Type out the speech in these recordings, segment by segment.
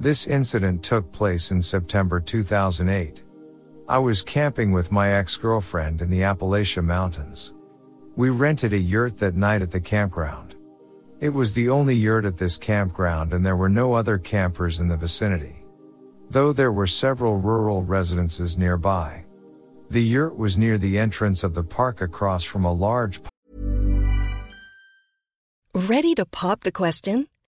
This incident took place in September 2008. I was camping with my ex-girlfriend in the Appalachia Mountains. We rented a yurt that night at the campground. It was the only yurt at this campground and there were no other campers in the vicinity. Though there were several rural residences nearby. The yurt was near the entrance of the park across from a large Ready to pop the question?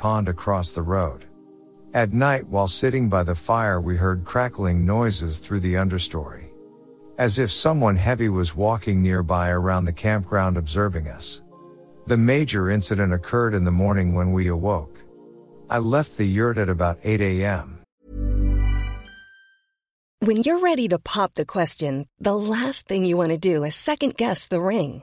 pond across the road. At night while sitting by the fire we heard crackling noises through the understory. As if someone heavy was walking nearby around the campground observing us. The major incident occurred in the morning when we awoke. I left the yurt at about 8 a.m. When you're ready to pop the question, the last thing you want to do is second guess the ring.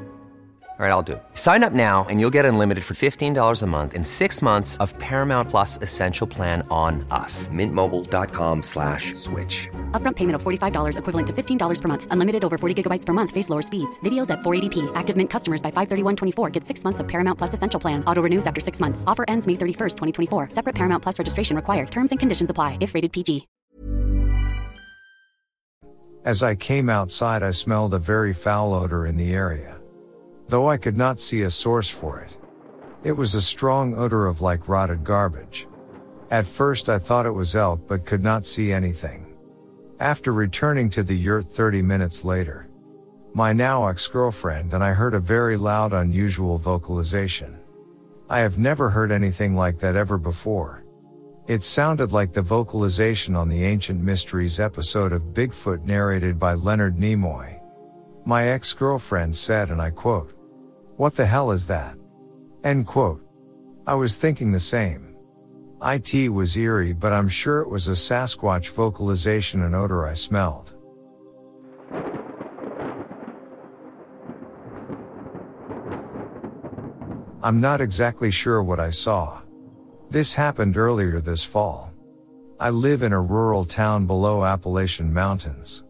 All right, I'll do it. Sign up now and you'll get unlimited for $15 a month in six months of Paramount Plus Essential Plan on us. Mintmobile.com slash switch. Upfront payment of $45 equivalent to $15 per month. Unlimited over 40 gigabytes per month. Face lower speeds. Videos at 480p. Active Mint customers by 531.24 get six months of Paramount Plus Essential Plan. Auto renews after six months. Offer ends May 31st, 2024. Separate Paramount Plus registration required. Terms and conditions apply if rated PG. As I came outside, I smelled a very foul odor in the area. Though I could not see a source for it. It was a strong odor of like rotted garbage. At first I thought it was elk but could not see anything. After returning to the yurt 30 minutes later, my now ex-girlfriend and I heard a very loud unusual vocalization. I have never heard anything like that ever before. It sounded like the vocalization on the Ancient Mysteries episode of Bigfoot narrated by Leonard Nimoy. My ex-girlfriend said and I quote, What the hell is that? End quote. I was thinking the same. IT was eerie, but I'm sure it was a Sasquatch vocalization and odor I smelled. I'm not exactly sure what I saw. This happened earlier this fall. I live in a rural town below Appalachian Mountains.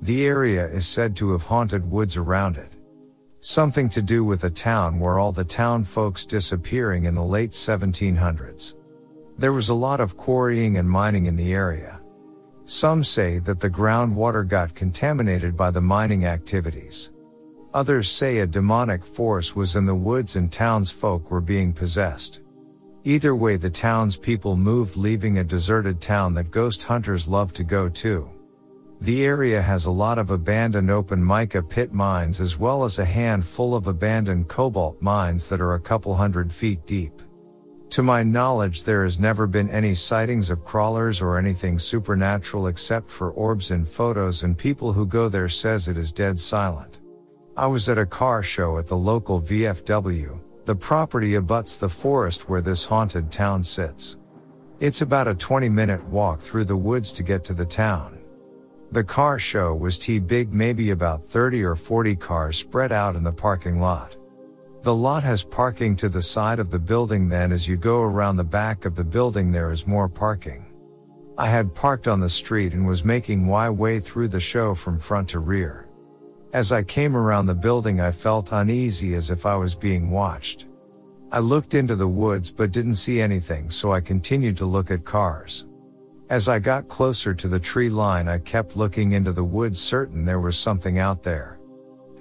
The area is said to have haunted woods around it. Something to do with a town where all the town folks disappearing in the late 1700s. There was a lot of quarrying and mining in the area. Some say that the groundwater got contaminated by the mining activities. Others say a demonic force was in the woods and townsfolk were being possessed. Either way, the townspeople moved, leaving a deserted town that ghost hunters love to go to. The area has a lot of abandoned open mica pit mines as well as a handful of abandoned cobalt mines that are a couple hundred feet deep. To my knowledge, there has never been any sightings of crawlers or anything supernatural except for orbs in photos and people who go there says it is dead silent. I was at a car show at the local VFW. The property abuts the forest where this haunted town sits. It's about a 20 minute walk through the woods to get to the town. The car show was T big maybe about 30 or 40 cars spread out in the parking lot. The lot has parking to the side of the building then as you go around the back of the building there is more parking. I had parked on the street and was making my way through the show from front to rear. As I came around the building, I felt uneasy as if I was being watched. I looked into the woods but didn't see anything, so I continued to look at cars. As I got closer to the tree line, I kept looking into the woods, certain there was something out there.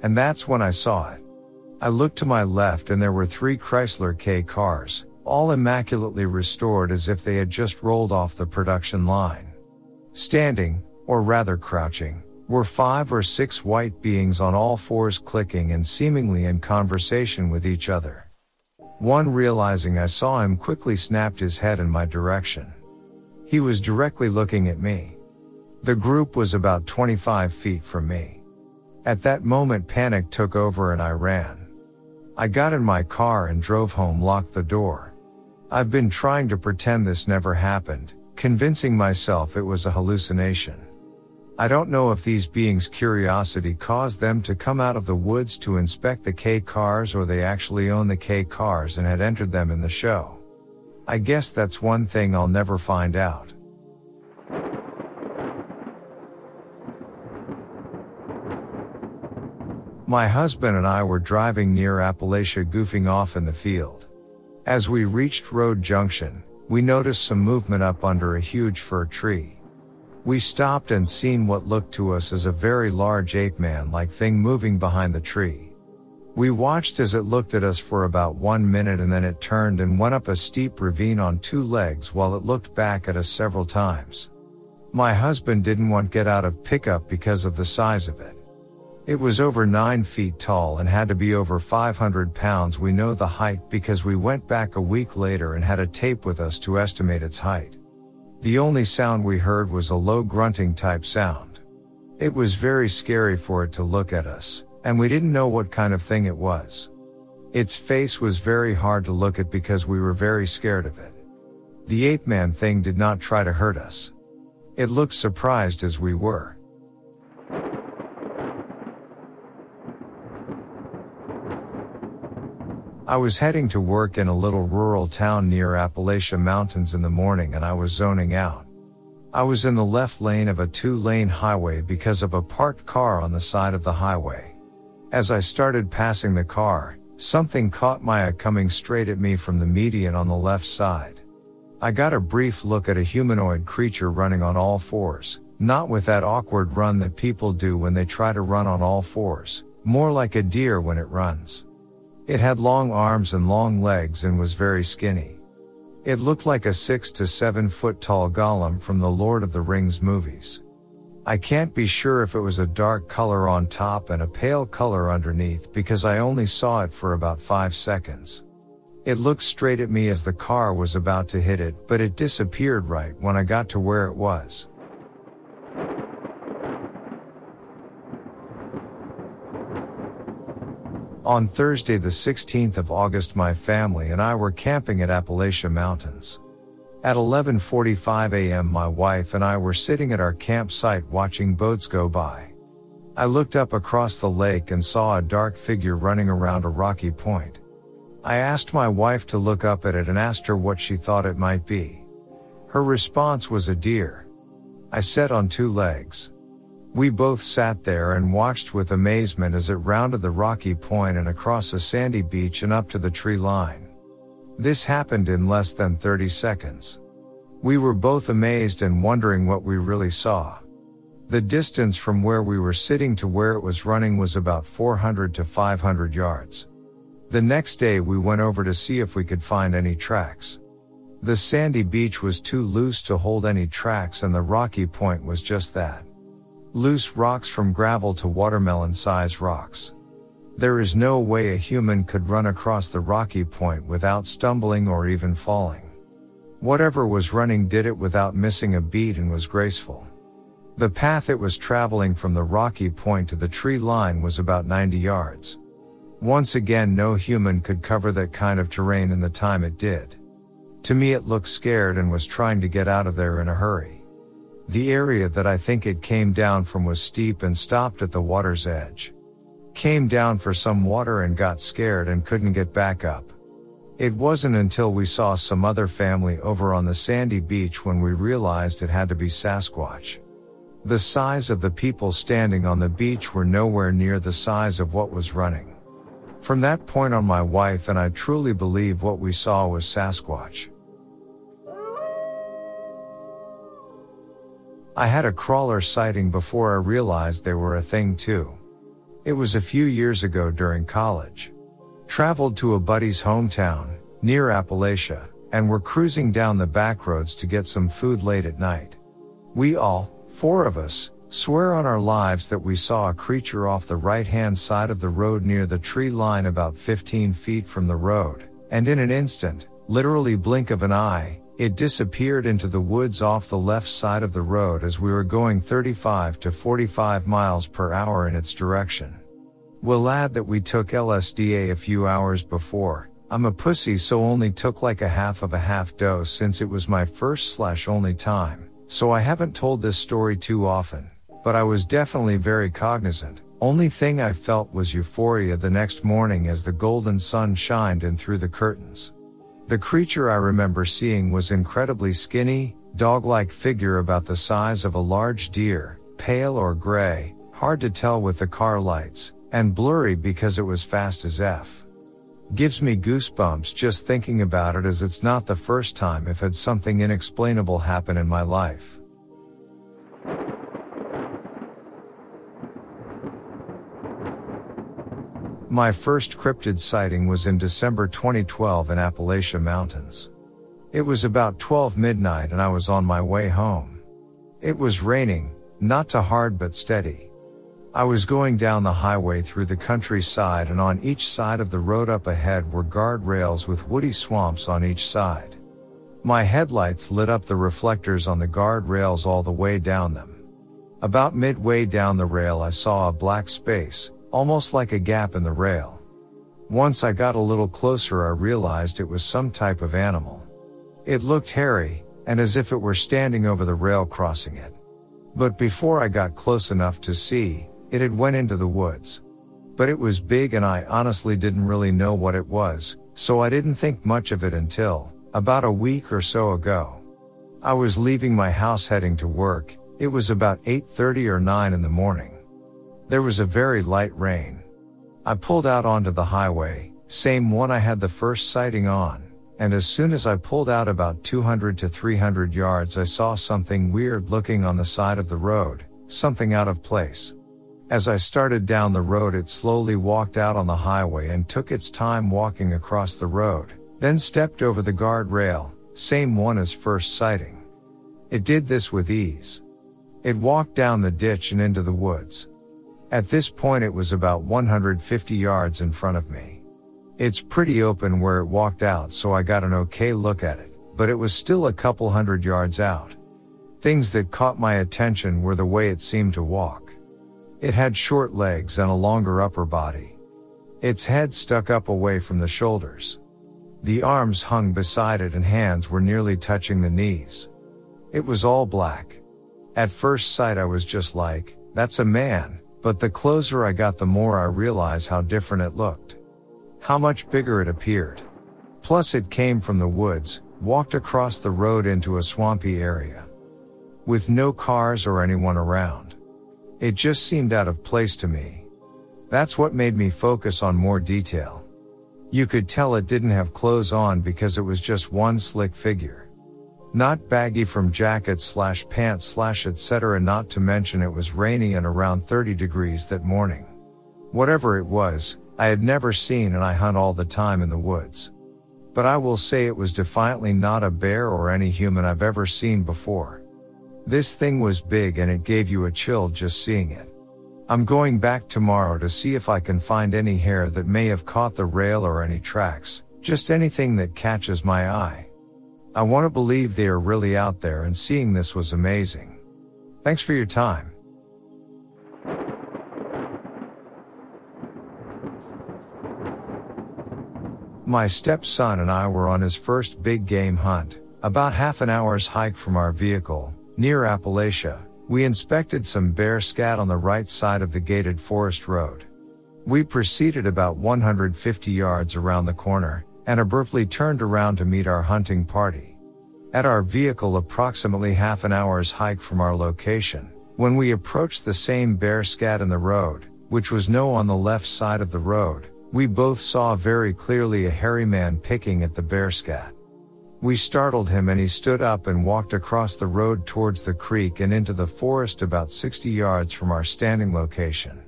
And that's when I saw it. I looked to my left and there were three Chrysler K cars, all immaculately restored as if they had just rolled off the production line. Standing, or rather crouching, were five or six white beings on all fours clicking and seemingly in conversation with each other. One realizing I saw him quickly snapped his head in my direction. He was directly looking at me. The group was about 25 feet from me. At that moment panic took over and I ran. I got in my car and drove home locked the door. I've been trying to pretend this never happened, convincing myself it was a hallucination. I don't know if these beings' curiosity caused them to come out of the woods to inspect the K cars or they actually own the K cars and had entered them in the show. I guess that's one thing I'll never find out. My husband and I were driving near Appalachia goofing off in the field. As we reached Road Junction, we noticed some movement up under a huge fir tree. We stopped and seen what looked to us as a very large ape man like thing moving behind the tree. We watched as it looked at us for about one minute and then it turned and went up a steep ravine on two legs while it looked back at us several times. My husband didn't want get out of pickup because of the size of it. It was over 9 feet tall and had to be over 500 pounds. We know the height because we went back a week later and had a tape with us to estimate its height. The only sound we heard was a low grunting type sound. It was very scary for it to look at us, and we didn't know what kind of thing it was. Its face was very hard to look at because we were very scared of it. The ape man thing did not try to hurt us. It looked surprised as we were. I was heading to work in a little rural town near Appalachia Mountains in the morning and I was zoning out. I was in the left lane of a two lane highway because of a parked car on the side of the highway. As I started passing the car, something caught my eye coming straight at me from the median on the left side. I got a brief look at a humanoid creature running on all fours, not with that awkward run that people do when they try to run on all fours, more like a deer when it runs. It had long arms and long legs and was very skinny. It looked like a six to seven foot tall Gollum from the Lord of the Rings movies. I can't be sure if it was a dark color on top and a pale color underneath because I only saw it for about five seconds. It looked straight at me as the car was about to hit it, but it disappeared right when I got to where it was. On Thursday the 16th of August my family and I were camping at Appalachia Mountains. At 11:45 a.m. my wife and I were sitting at our campsite watching boats go by. I looked up across the lake and saw a dark figure running around a rocky point. I asked my wife to look up at it and asked her what she thought it might be. Her response was a deer. I sat on two legs. We both sat there and watched with amazement as it rounded the rocky point and across a sandy beach and up to the tree line. This happened in less than 30 seconds. We were both amazed and wondering what we really saw. The distance from where we were sitting to where it was running was about 400 to 500 yards. The next day we went over to see if we could find any tracks. The sandy beach was too loose to hold any tracks and the rocky point was just that. Loose rocks from gravel to watermelon size rocks. There is no way a human could run across the rocky point without stumbling or even falling. Whatever was running did it without missing a beat and was graceful. The path it was traveling from the rocky point to the tree line was about 90 yards. Once again no human could cover that kind of terrain in the time it did. To me it looked scared and was trying to get out of there in a hurry. The area that I think it came down from was steep and stopped at the water's edge. Came down for some water and got scared and couldn't get back up. It wasn't until we saw some other family over on the sandy beach when we realized it had to be Sasquatch. The size of the people standing on the beach were nowhere near the size of what was running. From that point on my wife and I truly believe what we saw was Sasquatch. I had a crawler sighting before I realized they were a thing too. It was a few years ago during college. Traveled to a buddy's hometown, near Appalachia, and were cruising down the back roads to get some food late at night. We all, four of us, swear on our lives that we saw a creature off the right hand side of the road near the tree line about 15 feet from the road, and in an instant, literally blink of an eye, it disappeared into the woods off the left side of the road as we were going 35 to 45 miles per hour in its direction. We'll add that we took LSDA a few hours before. I'm a pussy so only took like a half of a half dose since it was my first slash only time, so I haven't told this story too often, but I was definitely very cognizant. Only thing I felt was euphoria the next morning as the golden sun shined in through the curtains. The creature I remember seeing was incredibly skinny, dog-like figure about the size of a large deer, pale or gray, hard to tell with the car lights, and blurry because it was fast as F. Gives me goosebumps just thinking about it as it's not the first time I've had something inexplainable happen in my life. My first cryptid sighting was in December 2012 in Appalachia Mountains. It was about 12 midnight and I was on my way home. It was raining, not too hard but steady. I was going down the highway through the countryside and on each side of the road up ahead were guardrails with woody swamps on each side. My headlights lit up the reflectors on the guardrails all the way down them. About midway down the rail I saw a black space, almost like a gap in the rail. Once I got a little closer I realized it was some type of animal. It looked hairy, and as if it were standing over the rail crossing it. But before I got close enough to see, it had went into the woods. But it was big and I honestly didn't really know what it was, so I didn't think much of it until, about a week or so ago. I was leaving my house heading to work, it was about 8.30 or 9 in the morning. There was a very light rain. I pulled out onto the highway, same one I had the first sighting on, and as soon as I pulled out about 200 to 300 yards I saw something weird looking on the side of the road, something out of place. As I started down the road it slowly walked out on the highway and took its time walking across the road, then stepped over the guardrail, same one as first sighting. It did this with ease. It walked down the ditch and into the woods. At this point it was about 150 yards in front of me. It's pretty open where it walked out so I got an okay look at it, but it was still a couple hundred yards out. Things that caught my attention were the way it seemed to walk. It had short legs and a longer upper body. Its head stuck up away from the shoulders. The arms hung beside it and hands were nearly touching the knees. It was all black. At first sight I was just like, that's a man, but the closer I got the more I realized how different it looked. How much bigger it appeared. Plus it came from the woods, walked across the road into a swampy area. With no cars or anyone around. It just seemed out of place to me. That's what made me focus on more detail. You could tell it didn't have clothes on because it was just one slick figure. Not baggy from jacket slash pants slash etc. not to mention it was rainy and around 30 degrees that morning. Whatever it was, I had never seen and I hunt all the time in the woods. But I will say it was defiantly not a bear or any human I've ever seen before. This thing was big and it gave you a chill just seeing it. I'm going back tomorrow to see if I can find any hair that may have caught the rail or any tracks, just anything that catches my eye. I want to believe they are really out there and seeing this was amazing. Thanks for your time. My stepson and I were on his first big game hunt, about half an hour's hike from our vehicle, near Appalachia. We inspected some bear scat on the right side of the gated forest road. We proceeded about 150 yards around the corner, and abruptly turned around to meet our hunting party. At our vehicle approximately half an hour's hike from our location, when we approached the same bear scat in the road, which was no on the left side of the road, we both saw very clearly a hairy man picking at the bear scat. We startled him and he stood up and walked across the road towards the creek and into the forest about 60 yards from our standing location.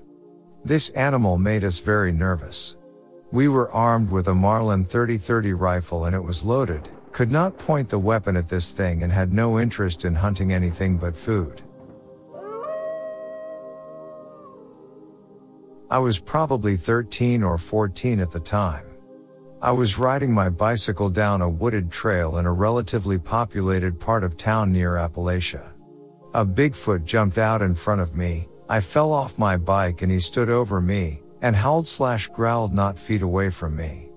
This animal made us very nervous. We were armed with a Marlin 30-30 rifle and it was loaded, could not point the weapon at this thing and had no interest in hunting anything but food. I was probably 13 or 14 at the time. I was riding my bicycle down a wooded trail in a relatively populated part of town near Appalachia. A Bigfoot jumped out in front of me, I fell off my bike and he stood over me, and howled slash growled not feet away from me.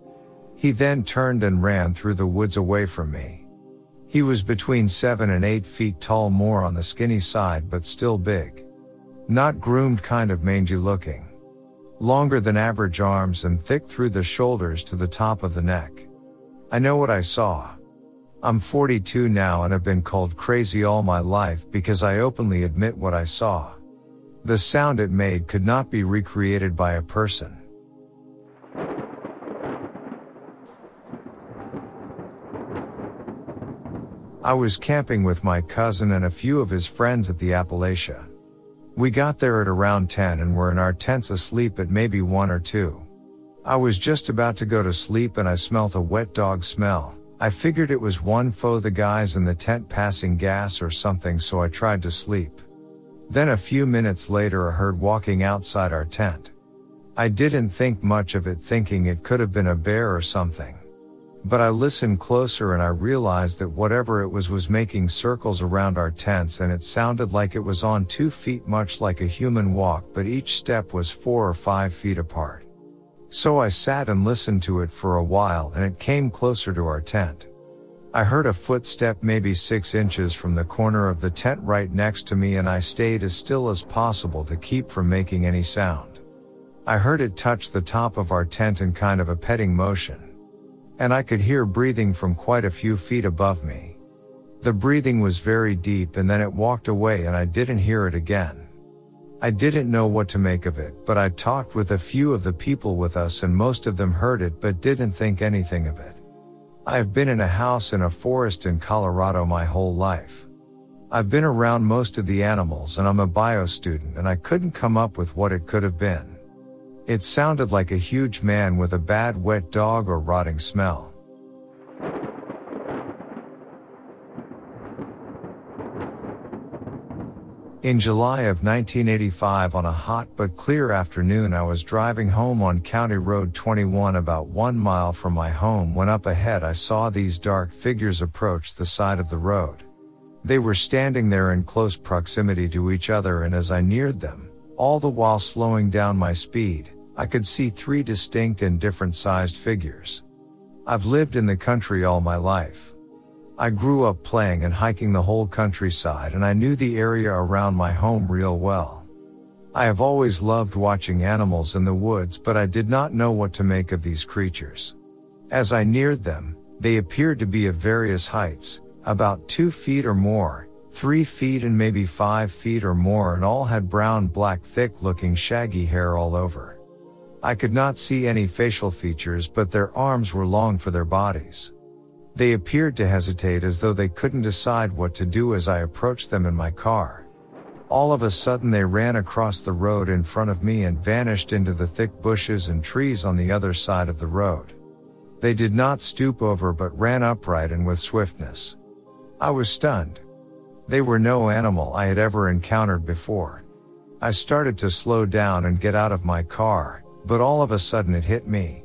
He then turned and ran through the woods away from me. He was between 7 and 8 feet tall more on the skinny side but still big. Not groomed kind of mangy looking longer than average arms and thick through the shoulders to the top of the neck. I know what I saw. I'm 42 now and have been called crazy all my life because I openly admit what I saw. The sound it made could not be recreated by a person. I was camping with my cousin and a few of his friends at the Appalachia. We got there at around 10 and were in our tents asleep at maybe 1 or 2. I was just about to go to sleep and I smelt a wet dog smell. I figured it was one foe the guys in the tent passing gas or something so I tried to sleep. Then a few minutes later I heard walking outside our tent. I didn't think much of it thinking it could have been a bear or something. But I listened closer and I realized that whatever it was was making circles around our tents and it sounded like it was on two feet much like a human walk but each step was four or five feet apart. So I sat and listened to it for a while and it came closer to our tent. I heard a footstep maybe six inches from the corner of the tent right next to me and I stayed as still as possible to keep from making any sound. I heard it touch the top of our tent in kind of a petting motion and I could hear breathing from quite a few feet above me. The breathing was very deep and then it walked away and I didn't hear it again. I didn't know what to make of it, but I talked with a few of the people with us and most of them heard it but didn't think anything of it. I've been in a house in a forest in Colorado my whole life. I've been around most of the animals and I'm a bio student and I couldn't come up with what it could have been. It sounded like a huge man with a bad wet dog or rotting smell. In July of 1985 on a hot but clear afternoon I was driving home on County Road 21 about one mile from my home when up ahead I saw these dark figures approach the side of the road. They were standing there in close proximity to each other and as I neared them, all the while slowing down my speed, I could see three distinct and different sized figures. I've lived in the country all my life. I grew up playing and hiking the whole countryside and I knew the area around my home real well. I have always loved watching animals in the woods but I did not know what to make of these creatures. As I neared them, they appeared to be of various heights, about two feet or more, three feet and maybe five feet or more and all had brown black thick looking shaggy hair all over. I could not see any facial features but their arms were long for their bodies. They appeared to hesitate as though they couldn't decide what to do as I approached them in my car. All of a sudden they ran across the road in front of me and vanished into the thick bushes and trees on the other side of the road. They did not stoop over but ran upright and with swiftness. I was stunned. They were no animal I had ever encountered before. I started to slow down and get out of my car, but all of a sudden it hit me.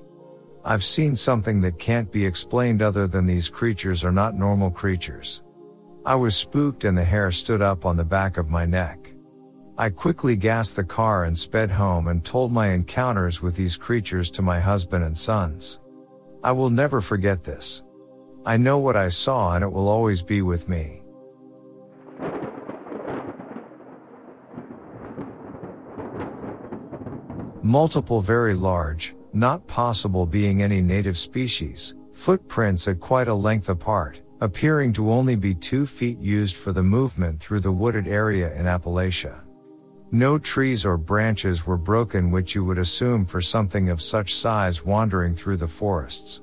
I've seen something that can't be explained other than these creatures are not normal creatures. I was spooked and the hair stood up on the back of my neck. I quickly gassed the car and sped home and told my encounters with these creatures to my husband and sons. I will never forget this. I know what I saw and it will always be with me. Multiple very large, not possible being any native species, footprints at quite a length apart, appearing to only be two feet used for the movement through the wooded area in Appalachia. No trees or branches were broken which you would assume for something of such size wandering through the forests.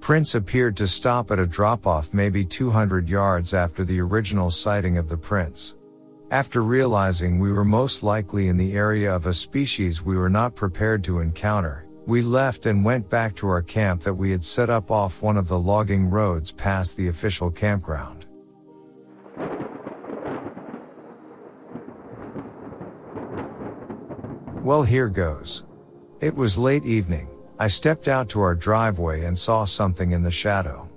Prints appeared to stop at a drop off maybe 200 yards after the original sighting of the prints. After realizing we were most likely in the area of a species we were not prepared to encounter, we left and went back to our camp that we had set up off one of the logging roads past the official campground. Well, here goes. It was late evening. I stepped out to our driveway and saw something in the shadow.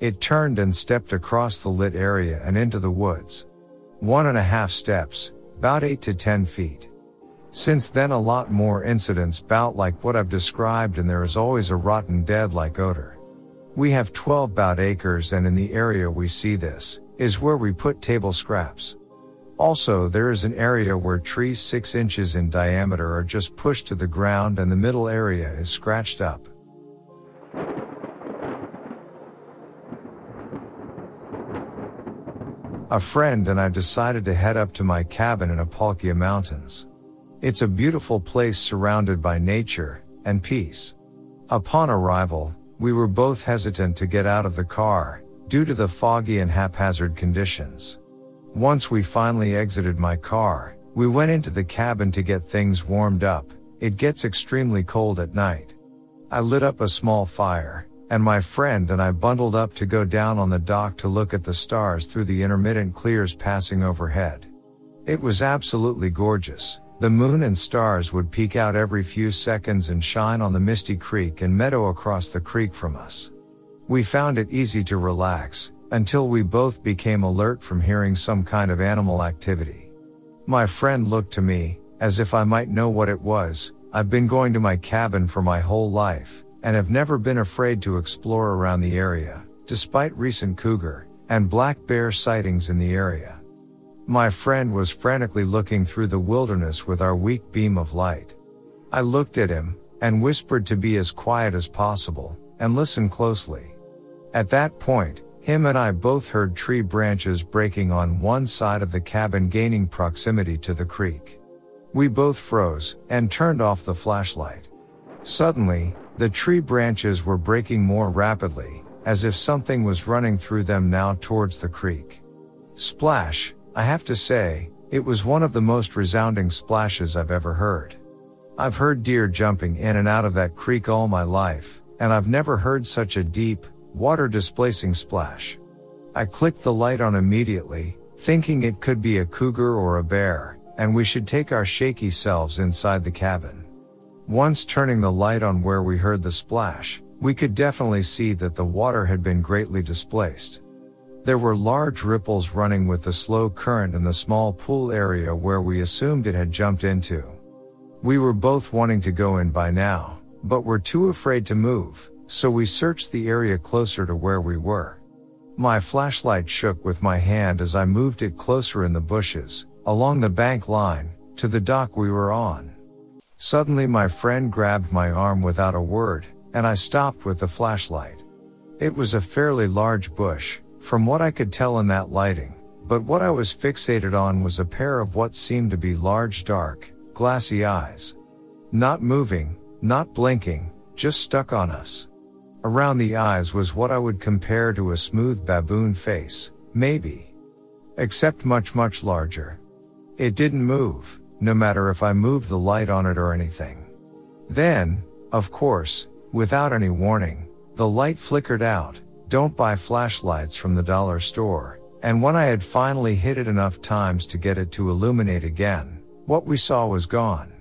It turned and stepped across the lit area and into the woods. One and a half steps, about eight to ten feet. Since then a lot more incidents bout like what I've described and there is always a rotten dead like odor. We have 12 bout acres and in the area we see this, is where we put table scraps. Also there is an area where trees 6 inches in diameter are just pushed to the ground and the middle area is scratched up. A friend and I decided to head up to my cabin in Appalachia Mountains. It's a beautiful place surrounded by nature and peace. Upon arrival, we were both hesitant to get out of the car due to the foggy and haphazard conditions. Once we finally exited my car, we went into the cabin to get things warmed up. It gets extremely cold at night. I lit up a small fire, and my friend and I bundled up to go down on the dock to look at the stars through the intermittent clears passing overhead. It was absolutely gorgeous. The moon and stars would peek out every few seconds and shine on the misty creek and meadow across the creek from us. We found it easy to relax, until we both became alert from hearing some kind of animal activity. My friend looked to me, as if I might know what it was, I've been going to my cabin for my whole life, and have never been afraid to explore around the area, despite recent cougar and black bear sightings in the area. My friend was frantically looking through the wilderness with our weak beam of light. I looked at him, and whispered to be as quiet as possible, and listen closely. At that point, him and I both heard tree branches breaking on one side of the cabin gaining proximity to the creek. We both froze, and turned off the flashlight. Suddenly, the tree branches were breaking more rapidly, as if something was running through them now towards the creek. Splash, I have to say, it was one of the most resounding splashes I've ever heard. I've heard deer jumping in and out of that creek all my life, and I've never heard such a deep, water displacing splash. I clicked the light on immediately, thinking it could be a cougar or a bear, and we should take our shaky selves inside the cabin. Once turning the light on where we heard the splash, we could definitely see that the water had been greatly displaced. There were large ripples running with the slow current in the small pool area where we assumed it had jumped into. We were both wanting to go in by now, but were too afraid to move, so we searched the area closer to where we were. My flashlight shook with my hand as I moved it closer in the bushes, along the bank line, to the dock we were on. Suddenly my friend grabbed my arm without a word, and I stopped with the flashlight. It was a fairly large bush, from what I could tell in that lighting, but what I was fixated on was a pair of what seemed to be large dark, glassy eyes. Not moving, not blinking, just stuck on us. Around the eyes was what I would compare to a smooth baboon face, maybe. Except much much larger. It didn't move, no matter if I moved the light on it or anything. Then, of course, without any warning, the light flickered out, don't buy flashlights from the dollar store, and when I had finally hit it enough times to get it to illuminate again, what we saw was gone.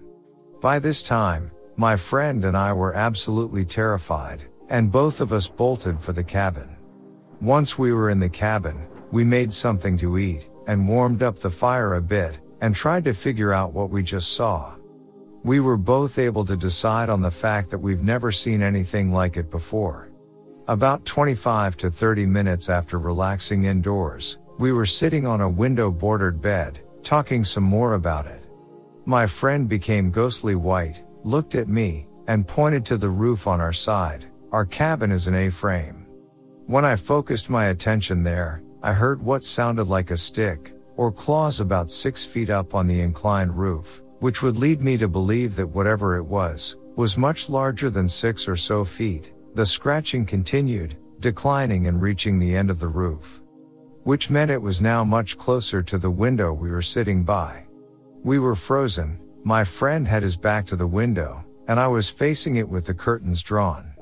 By this time, my friend and I were absolutely terrified, and both of us bolted for the cabin. Once we were in the cabin, we made something to eat, and warmed up the fire a bit, and tried to figure out what we just saw. We were both able to decide on the fact that we've never seen anything like it before. About 25 to 30 minutes after relaxing indoors, we were sitting on a window bordered bed, talking some more about it. My friend became ghostly white, looked at me, and pointed to the roof on our side. Our cabin is an A-frame. When I focused my attention there, I heard what sounded like a stick, or claws about six feet up on the inclined roof, which would lead me to believe that whatever it was, was much larger than six or so feet. The scratching continued, declining and reaching the end of the roof. Which meant it was now much closer to the window we were sitting by. We were frozen, my friend had his back to the window, and I was facing it with the curtains drawn.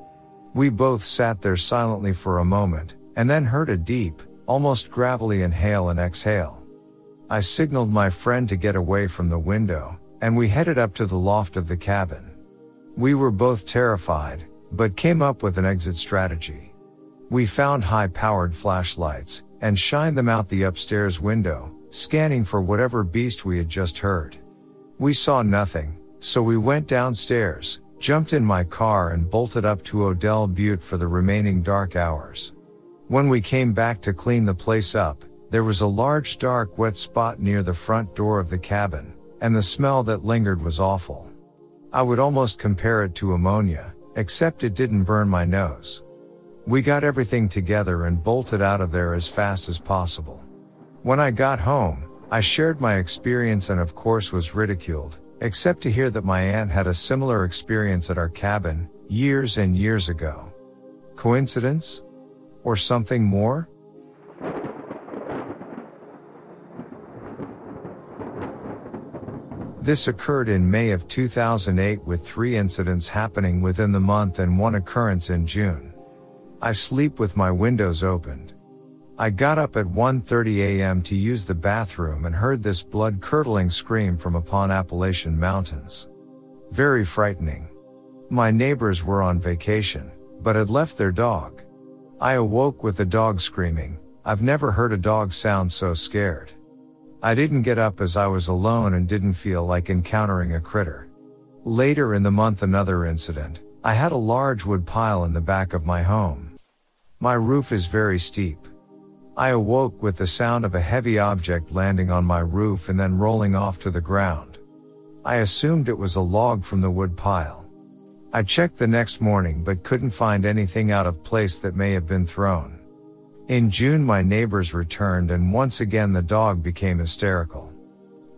We both sat there silently for a moment, and then heard a deep, almost gravelly inhale and exhale. I signaled my friend to get away from the window, and we headed up to the loft of the cabin. We were both terrified, but came up with an exit strategy. We found high powered flashlights, and shined them out the upstairs window, scanning for whatever beast we had just heard. We saw nothing, so we went downstairs, jumped in my car and bolted up to Odell Butte for the remaining dark hours. When we came back to clean the place up, there was a large dark wet spot near the front door of the cabin, and the smell that lingered was awful. I would almost compare it to ammonia, except it didn't burn my nose. We got everything together and bolted out of there as fast as possible. When I got home, I shared my experience and of course was ridiculed, except to hear that my aunt had a similar experience at our cabin, years and years ago. Coincidence? Or something more? This occurred in May of 2008 with three incidents happening within the month and one occurrence in June. I sleep with my windows opened. I got up at 1.30 am to use the bathroom and heard this blood-curdling scream from upon Appalachian Mountains. Very frightening. My neighbors were on vacation, but had left their dog. I awoke with the dog screaming. I've never heard a dog sound so scared. I didn't get up as I was alone and didn't feel like encountering a critter. Later in the month another incident, I had a large wood pile in the back of my home. My roof is very steep. I awoke with the sound of a heavy object landing on my roof and then rolling off to the ground. I assumed it was a log from the wood pile. I checked the next morning but couldn't find anything out of place that may have been thrown. In June my neighbors returned and once again the dog became hysterical.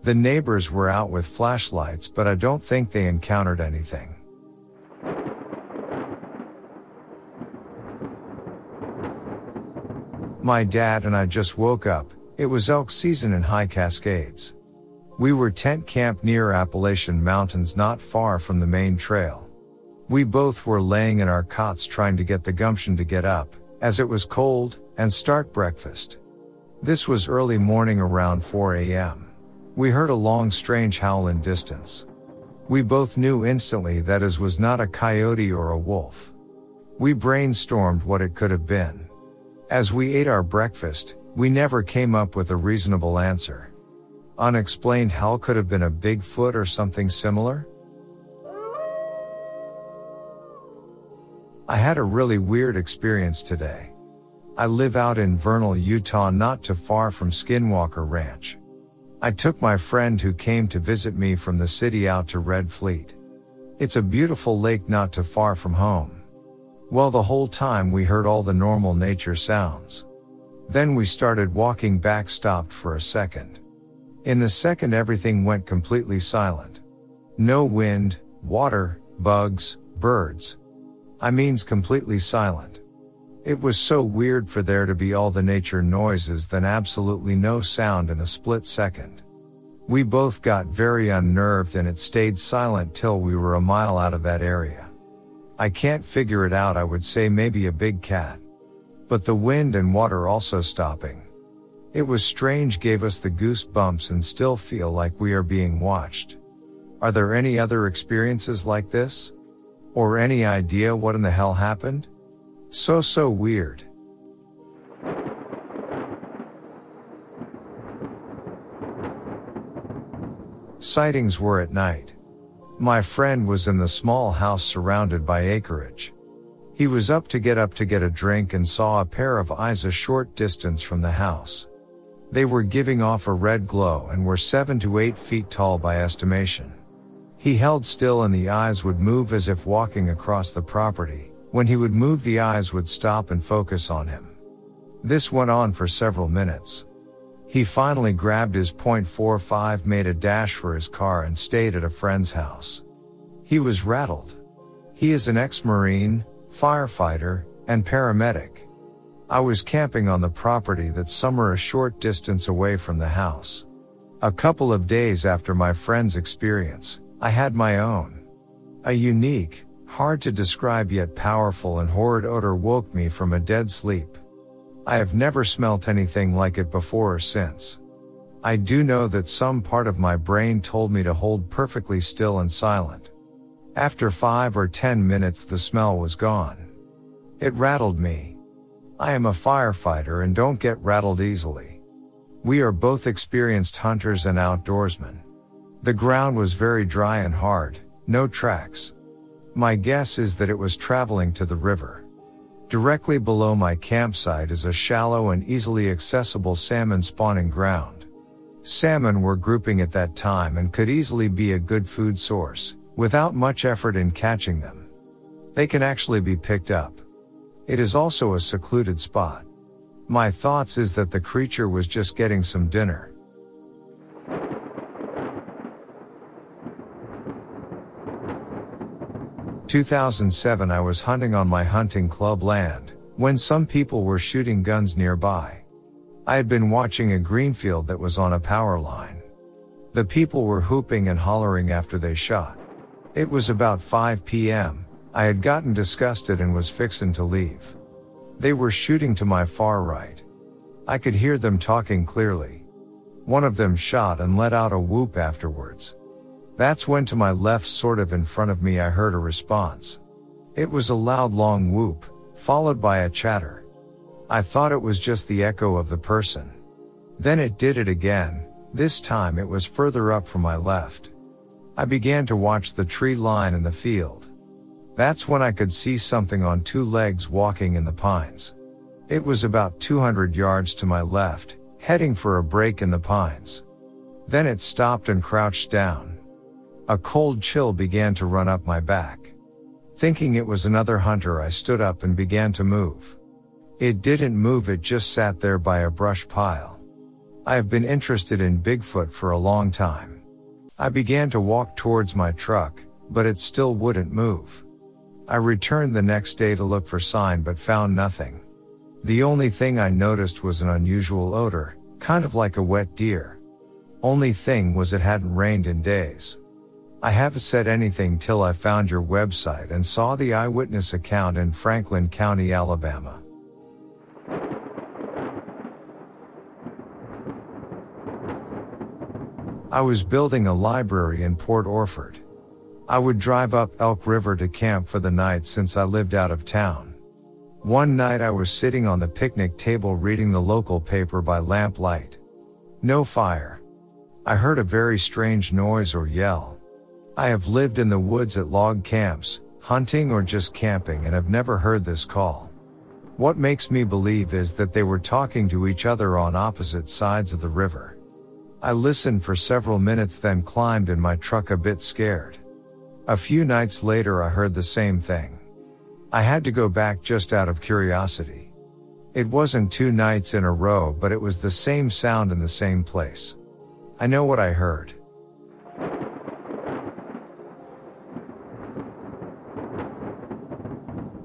The neighbors were out with flashlights but I don't think they encountered anything. My dad and I just woke up, it was elk season in High Cascades. We were tent camped near Appalachian Mountains not far from the main trail. We both were laying in our cots trying to get the gumption to get up, as it was cold, and start breakfast. This was early morning around 4 a.m. We heard a long strange howl in distance. We both knew instantly that it was not a coyote or a wolf. We brainstormed what it could have been. As we ate our breakfast, we never came up with a reasonable answer. Unexplained howl could have been a Bigfoot or something similar? I had a really weird experience today. I live out in Vernal, Utah, not too far from Skinwalker Ranch. I took my friend who came to visit me from the city out to Red Fleet. It's a beautiful lake not too far from home. Well, the whole time we heard all the normal nature sounds. Then we started walking back, stopped for a second. In the second, everything went completely silent. No wind, water, bugs, birds. I means completely silent. It was so weird for there to be all the nature noises then absolutely no sound in a split second. We both got very unnerved and it stayed silent till we were a mile out of that area. I can't figure it out I would say maybe a big cat. But the wind and water also stopping. It was strange gave us the goosebumps and still feel like we are being watched. Are there any other experiences like this? Or any idea what in the hell happened? So so weird. Sightings were at night. My friend was in the small house surrounded by acreage. He was up to get up to get a drink and saw a pair of eyes a short distance from the house. They were giving off a red glow and were seven to eight feet tall by estimation. He held still and the eyes would move as if walking across the property. When he would move the eyes would stop and focus on him. This went on for several minutes. He finally grabbed his .45 made a dash for his car and stayed at a friend's house. He was rattled. He is an ex-marine, firefighter, and paramedic. I was camping on the property that summer a short distance away from the house. A couple of days after my friend's experience, I had my own. A unique, hard to describe yet powerful and horrid odor woke me from a dead sleep. I have never smelt anything like it before or since. I do know that some part of my brain told me to hold perfectly still and silent. After five or ten minutes the smell was gone. It rattled me. I am a firefighter and don't get rattled easily. We are both experienced hunters and outdoorsmen. The ground was very dry and hard, no tracks. My guess is that it was traveling to the river. Directly below my campsite is a shallow and easily accessible salmon spawning ground. Salmon were grouping at that time and could easily be a good food source, without much effort in catching them. They can actually be picked up. It is also a secluded spot. My thoughts is that the creature was just getting some dinner. 2007 I was hunting on my hunting club land, when some people were shooting guns nearby. I had been watching a green field that was on a power line. The people were hooping and hollering after they shot. It was about 5 p.m. I had gotten disgusted and was fixin' to leave. They were shooting to my far right. I could hear them talking clearly. One of them shot and let out a whoop afterwards. That's when to my left sort of in front of me I heard a response. It was a loud long whoop, followed by a chatter. I thought it was just the echo of the person. Then it did it again, this time it was further up from my left. I began to watch the tree line in the field. That's when I could see something on two legs walking in the pines. It was about 200 yards to my left, heading for a break in the pines. Then it stopped and crouched down. A cold chill began to run up my back. Thinking it was another hunter, I stood up and began to move. It didn't move, it just sat there by a brush pile. I have been interested in Bigfoot for a long time. I began to walk towards my truck, but it still wouldn't move. I returned the next day to look for sign but found nothing. The only thing I noticed was an unusual odor, kind of like a wet deer. Only thing was it hadn't rained in days. I haven't said anything till I found your website and saw the eyewitness account in Franklin County, Alabama. I was building a library in Port Orford. I would drive up Elk River to camp for the night since I lived out of town. One night I was sitting on the picnic table reading the local paper by lamplight. No fire. I heard a very strange noise or yell. I have lived in the woods at log camps, hunting or just camping and have never heard this call. What makes me believe is that they were talking to each other on opposite sides of the river. I listened for several minutes then climbed in my truck a bit scared. A few nights later I heard the same thing. I had to go back just out of curiosity. It wasn't two nights in a row but it was the same sound in the same place. I know what I heard.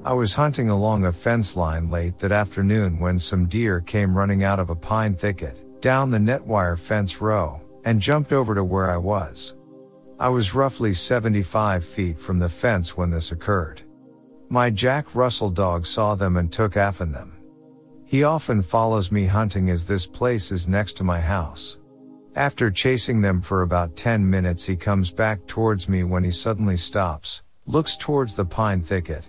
I was hunting along a fence line late that afternoon when some deer came running out of a pine thicket, down the netwire fence row, and jumped over to where I was. I was roughly 75 feet from the fence when this occurred. My Jack Russell dog saw them and took after them. He often follows me hunting as this place is next to my house. After chasing them for about 10 minutes he comes back towards me when he suddenly stops, looks towards the pine thicket,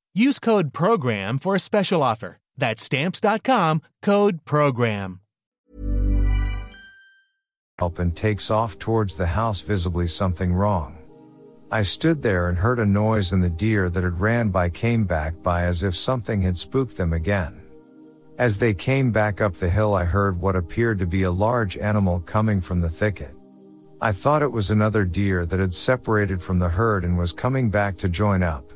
Use code PROGRAM for a special offer. That's stamps.com, code PROGRAM. Up and takes off towards the house visibly something wrong. I stood there and heard a noise and the deer that had ran by came back by as if something had spooked them again. As they came back up the hill I heard what appeared to be a large animal coming from the thicket. I thought it was another deer that had separated from the herd and was coming back to join up.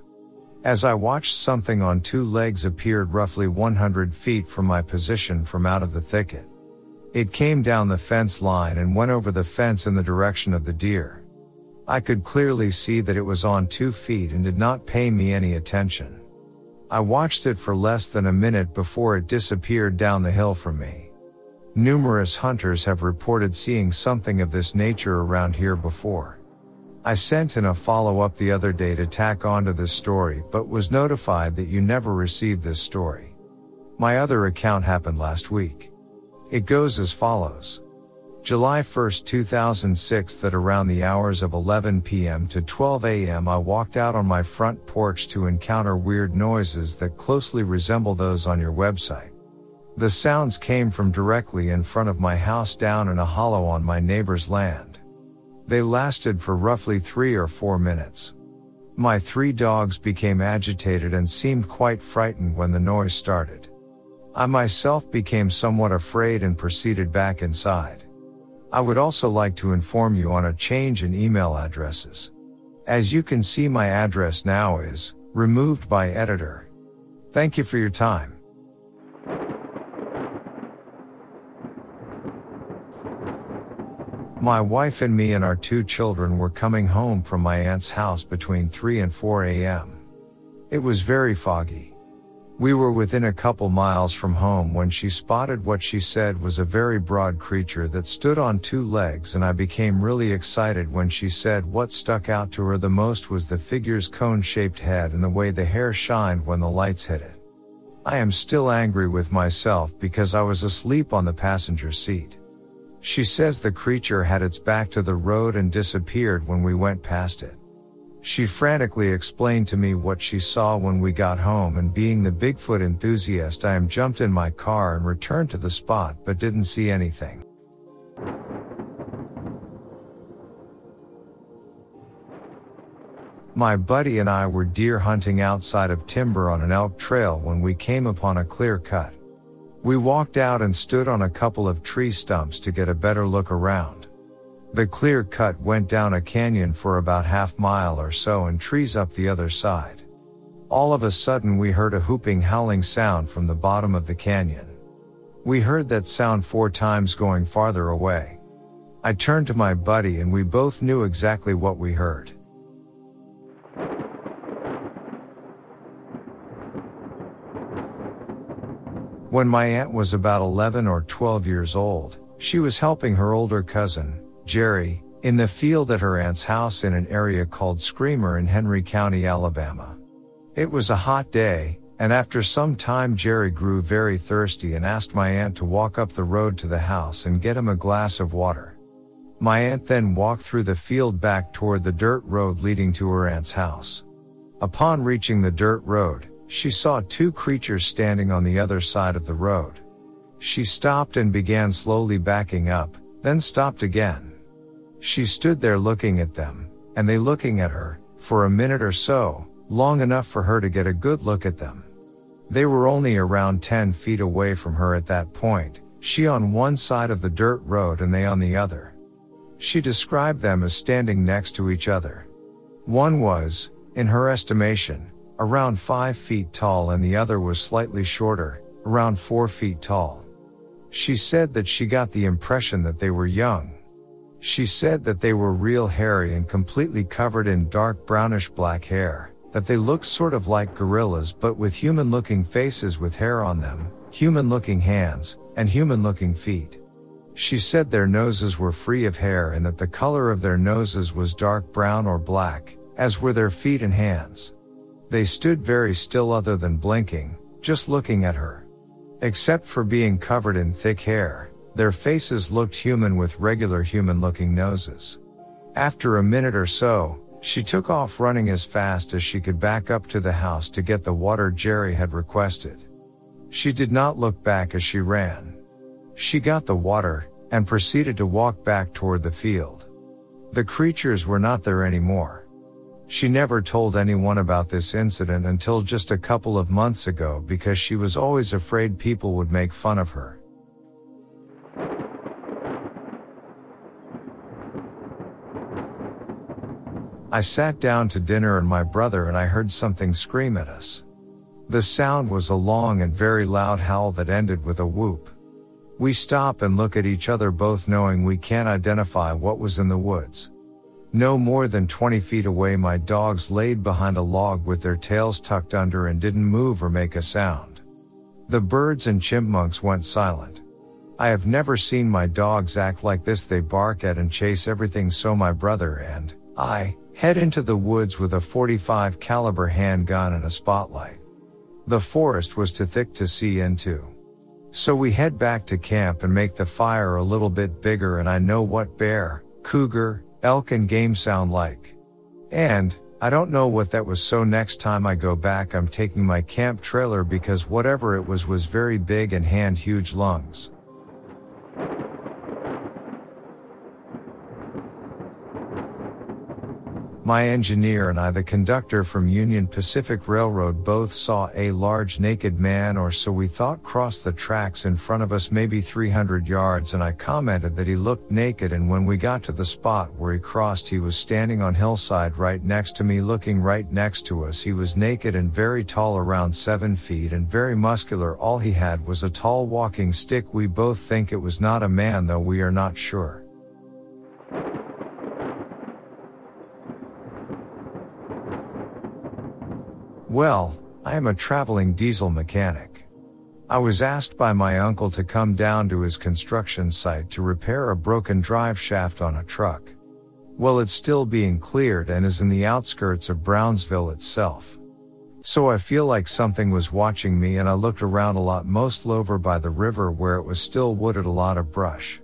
As I watched something on two legs appeared roughly 100 feet from my position from out of the thicket. It came down the fence line and went over the fence in the direction of the deer. I could clearly see that it was on two feet and did not pay me any attention. I watched it for less than a minute before it disappeared down the hill from me. Numerous hunters have reported seeing something of this nature around here before. I sent in a follow up the other day to tack onto this story, but was notified that you never received this story. My other account happened last week. It goes as follows. July 1, 2006 that around the hours of 11 p.m. to 12 a.m. I walked out on my front porch to encounter weird noises that closely resemble those on your website. The sounds came from directly in front of my house down in a hollow on my neighbor's land. They lasted for roughly three or four minutes. My three dogs became agitated and seemed quite frightened when the noise started. I myself became somewhat afraid and proceeded back inside. I would also like to inform you on a change in email addresses. As you can see my address now is removed by editor. Thank you for your time. My wife and me and our two children were coming home from my aunt's house between 3 and 4 a.m. It was very foggy. We were within a couple miles from home when she spotted what she said was a very broad creature that stood on two legs and I became really excited when she said what stuck out to her the most was the figure's cone-shaped head and the way the hair shined when the lights hit it. I am still angry with myself because I was asleep on the passenger seat. She says the creature had its back to the road and disappeared when we went past it. She frantically explained to me what she saw when we got home and being the Bigfoot enthusiast I am jumped in my car and returned to the spot but didn't see anything. My buddy and I were deer hunting outside of timber on an elk trail when we came upon a clear cut. We walked out and stood on a couple of tree stumps to get a better look around. The clear cut went down a canyon for about half mile or so and trees up the other side. all of a sudden we heard a whooping howling sound from the bottom of the canyon. We heard that sound four times going farther away. I turned to my buddy and we both knew exactly what we heard. When my aunt was about 11 or 12 years old, she was helping her older cousin, Jerry, in the field at her aunt's house in an area called Screamer in Henry County, Alabama. It was a hot day, and after some time Jerry grew very thirsty and asked my aunt to walk up the road to the house and get him a glass of water. My aunt then walked through the field back toward the dirt road leading to her aunt's house. Upon reaching the dirt road, she saw two creatures standing on the other side of the road. She stopped and began slowly backing up, then stopped again. She stood there looking at them, and they looking at her, for a minute or so, long enough for her to get a good look at them. They were only around 10 feet away from her at that point, she on one side of the dirt road and they on the other. She described them as standing next to each other. One was, in her estimation, around 5 feet tall and the other was slightly shorter, around 4 feet tall. She said that she got the impression that they were young, she said that they were real hairy and completely covered in dark brownish black hair, that they looked sort of like gorillas but with human looking faces with hair on them, human looking hands, and human looking feet. She said their noses were free of hair and that the color of their noses was dark brown or black, as were their feet and hands. They stood very still other than blinking, just looking at her. Except for being covered in thick hair, their faces looked human with regular human looking noses. After a minute or so, she took off running as fast as she could back up to the house to get the water Jerry had requested. She did not look back as she ran. She got the water, and proceeded to walk back toward the field. The creatures were not there anymore. She never told anyone about this incident until just a couple of months ago because she was always afraid people would make fun of her. I sat down to dinner and my brother and I heard something scream at us. The sound was a long and very loud howl that ended with a whoop. We stop and look at each other both knowing we can't identify what was in the woods. No more than 20 feet away my dogs laid behind a log with their tails tucked under and didn't move or make a sound. The birds and chipmunks went silent. I have never seen my dogs act like this they bark at and chase everything so my brother and I Head into the woods with a 45 caliber handgun and a spotlight. The forest was too thick to see into. So we head back to camp and make the fire a little bit bigger and I know what bear, cougar, elk and game sound like. And, I don't know what that was so next time I go back I'm taking my camp trailer because whatever it was was very big and hand huge lungs. My engineer and I, the conductor from Union Pacific Railroad, both saw a large naked man or so we thought cross the tracks in front of us maybe 300 yards and I commented that he looked naked and when we got to the spot where he crossed he was standing on hillside right next to me looking right next to us. He was naked and very tall around 7 feet and very muscular. All he had was a tall walking stick. We both think it was not a man though we are not sure. Well, I am a traveling diesel mechanic. I was asked by my uncle to come down to his construction site to repair a broken drive shaft on a truck. Well, it's still being cleared and is in the outskirts of Brownsville itself. So I feel like something was watching me and I looked around a lot most over by the river where it was still wooded a lot of brush.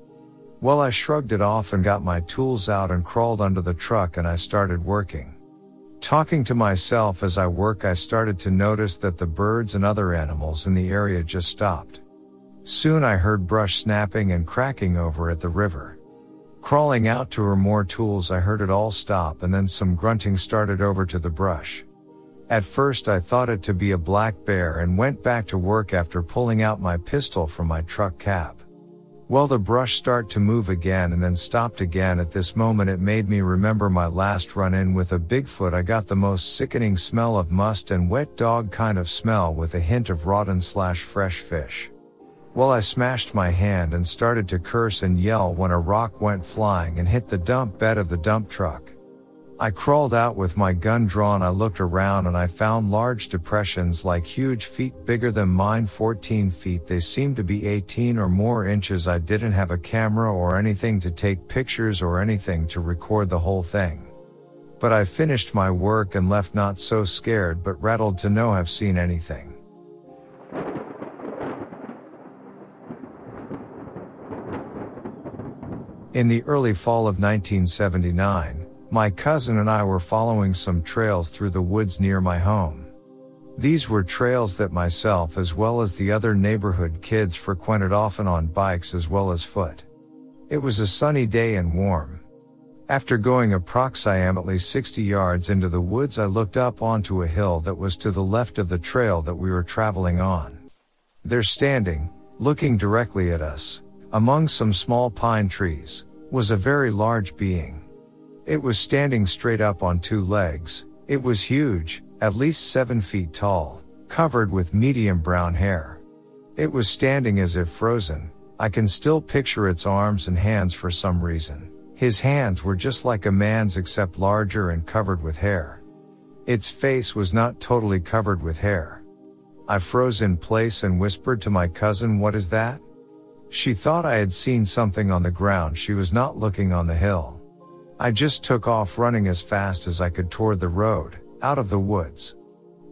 Well, I shrugged it off and got my tools out and crawled under the truck and I started working. Talking to myself as I work, I started to notice that the birds and other animals in the area just stopped. Soon I heard brush snapping and cracking over at the river. Crawling out to her more tools, I heard it all stop and then some grunting started over to the brush. At first I thought it to be a black bear and went back to work after pulling out my pistol from my truck cab. Well, the brush start to move again and then stopped again. At this moment, it made me remember my last run in with a Bigfoot. I got the most sickening smell of must and wet dog kind of smell with a hint of rotten slash fresh fish. Well, I smashed my hand and started to curse and yell when a rock went flying and hit the dump bed of the dump truck. I crawled out with my gun drawn. I looked around and I found large depressions like huge feet bigger than mine 14 feet. They seemed to be 18 or more inches. I didn't have a camera or anything to take pictures or anything to record the whole thing. But I finished my work and left not so scared but rattled to know I've seen anything. In the early fall of 1979, my cousin and I were following some trails through the woods near my home. These were trails that myself as well as the other neighborhood kids frequented often on bikes as well as foot. It was a sunny day and warm. After going approximately 60 yards into the woods, I looked up onto a hill that was to the left of the trail that we were traveling on. There standing, looking directly at us, among some small pine trees, was a very large being. It was standing straight up on two legs. It was huge, at least seven feet tall, covered with medium brown hair. It was standing as if frozen. I can still picture its arms and hands for some reason. His hands were just like a man's except larger and covered with hair. Its face was not totally covered with hair. I froze in place and whispered to my cousin, what is that? She thought I had seen something on the ground. She was not looking on the hill. I just took off running as fast as I could toward the road, out of the woods.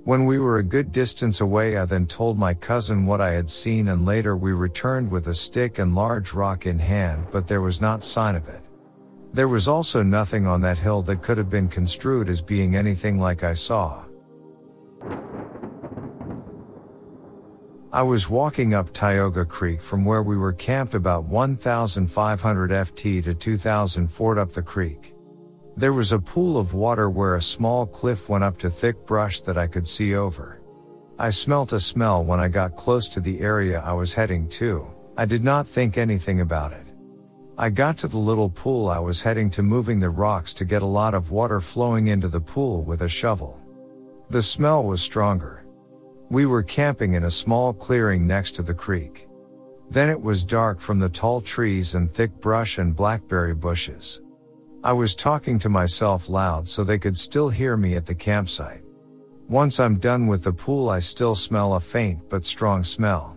When we were a good distance away, I then told my cousin what I had seen and later we returned with a stick and large rock in hand, but there was not sign of it. There was also nothing on that hill that could have been construed as being anything like I saw. I was walking up Tioga Creek from where we were camped about 1,500 FT to 2,000 Fort up the creek. There was a pool of water where a small cliff went up to thick brush that I could see over. I smelt a smell when I got close to the area I was heading to. I did not think anything about it. I got to the little pool I was heading to moving the rocks to get a lot of water flowing into the pool with a shovel. The smell was stronger. We were camping in a small clearing next to the creek. Then it was dark from the tall trees and thick brush and blackberry bushes. I was talking to myself loud so they could still hear me at the campsite. Once I'm done with the pool, I still smell a faint but strong smell.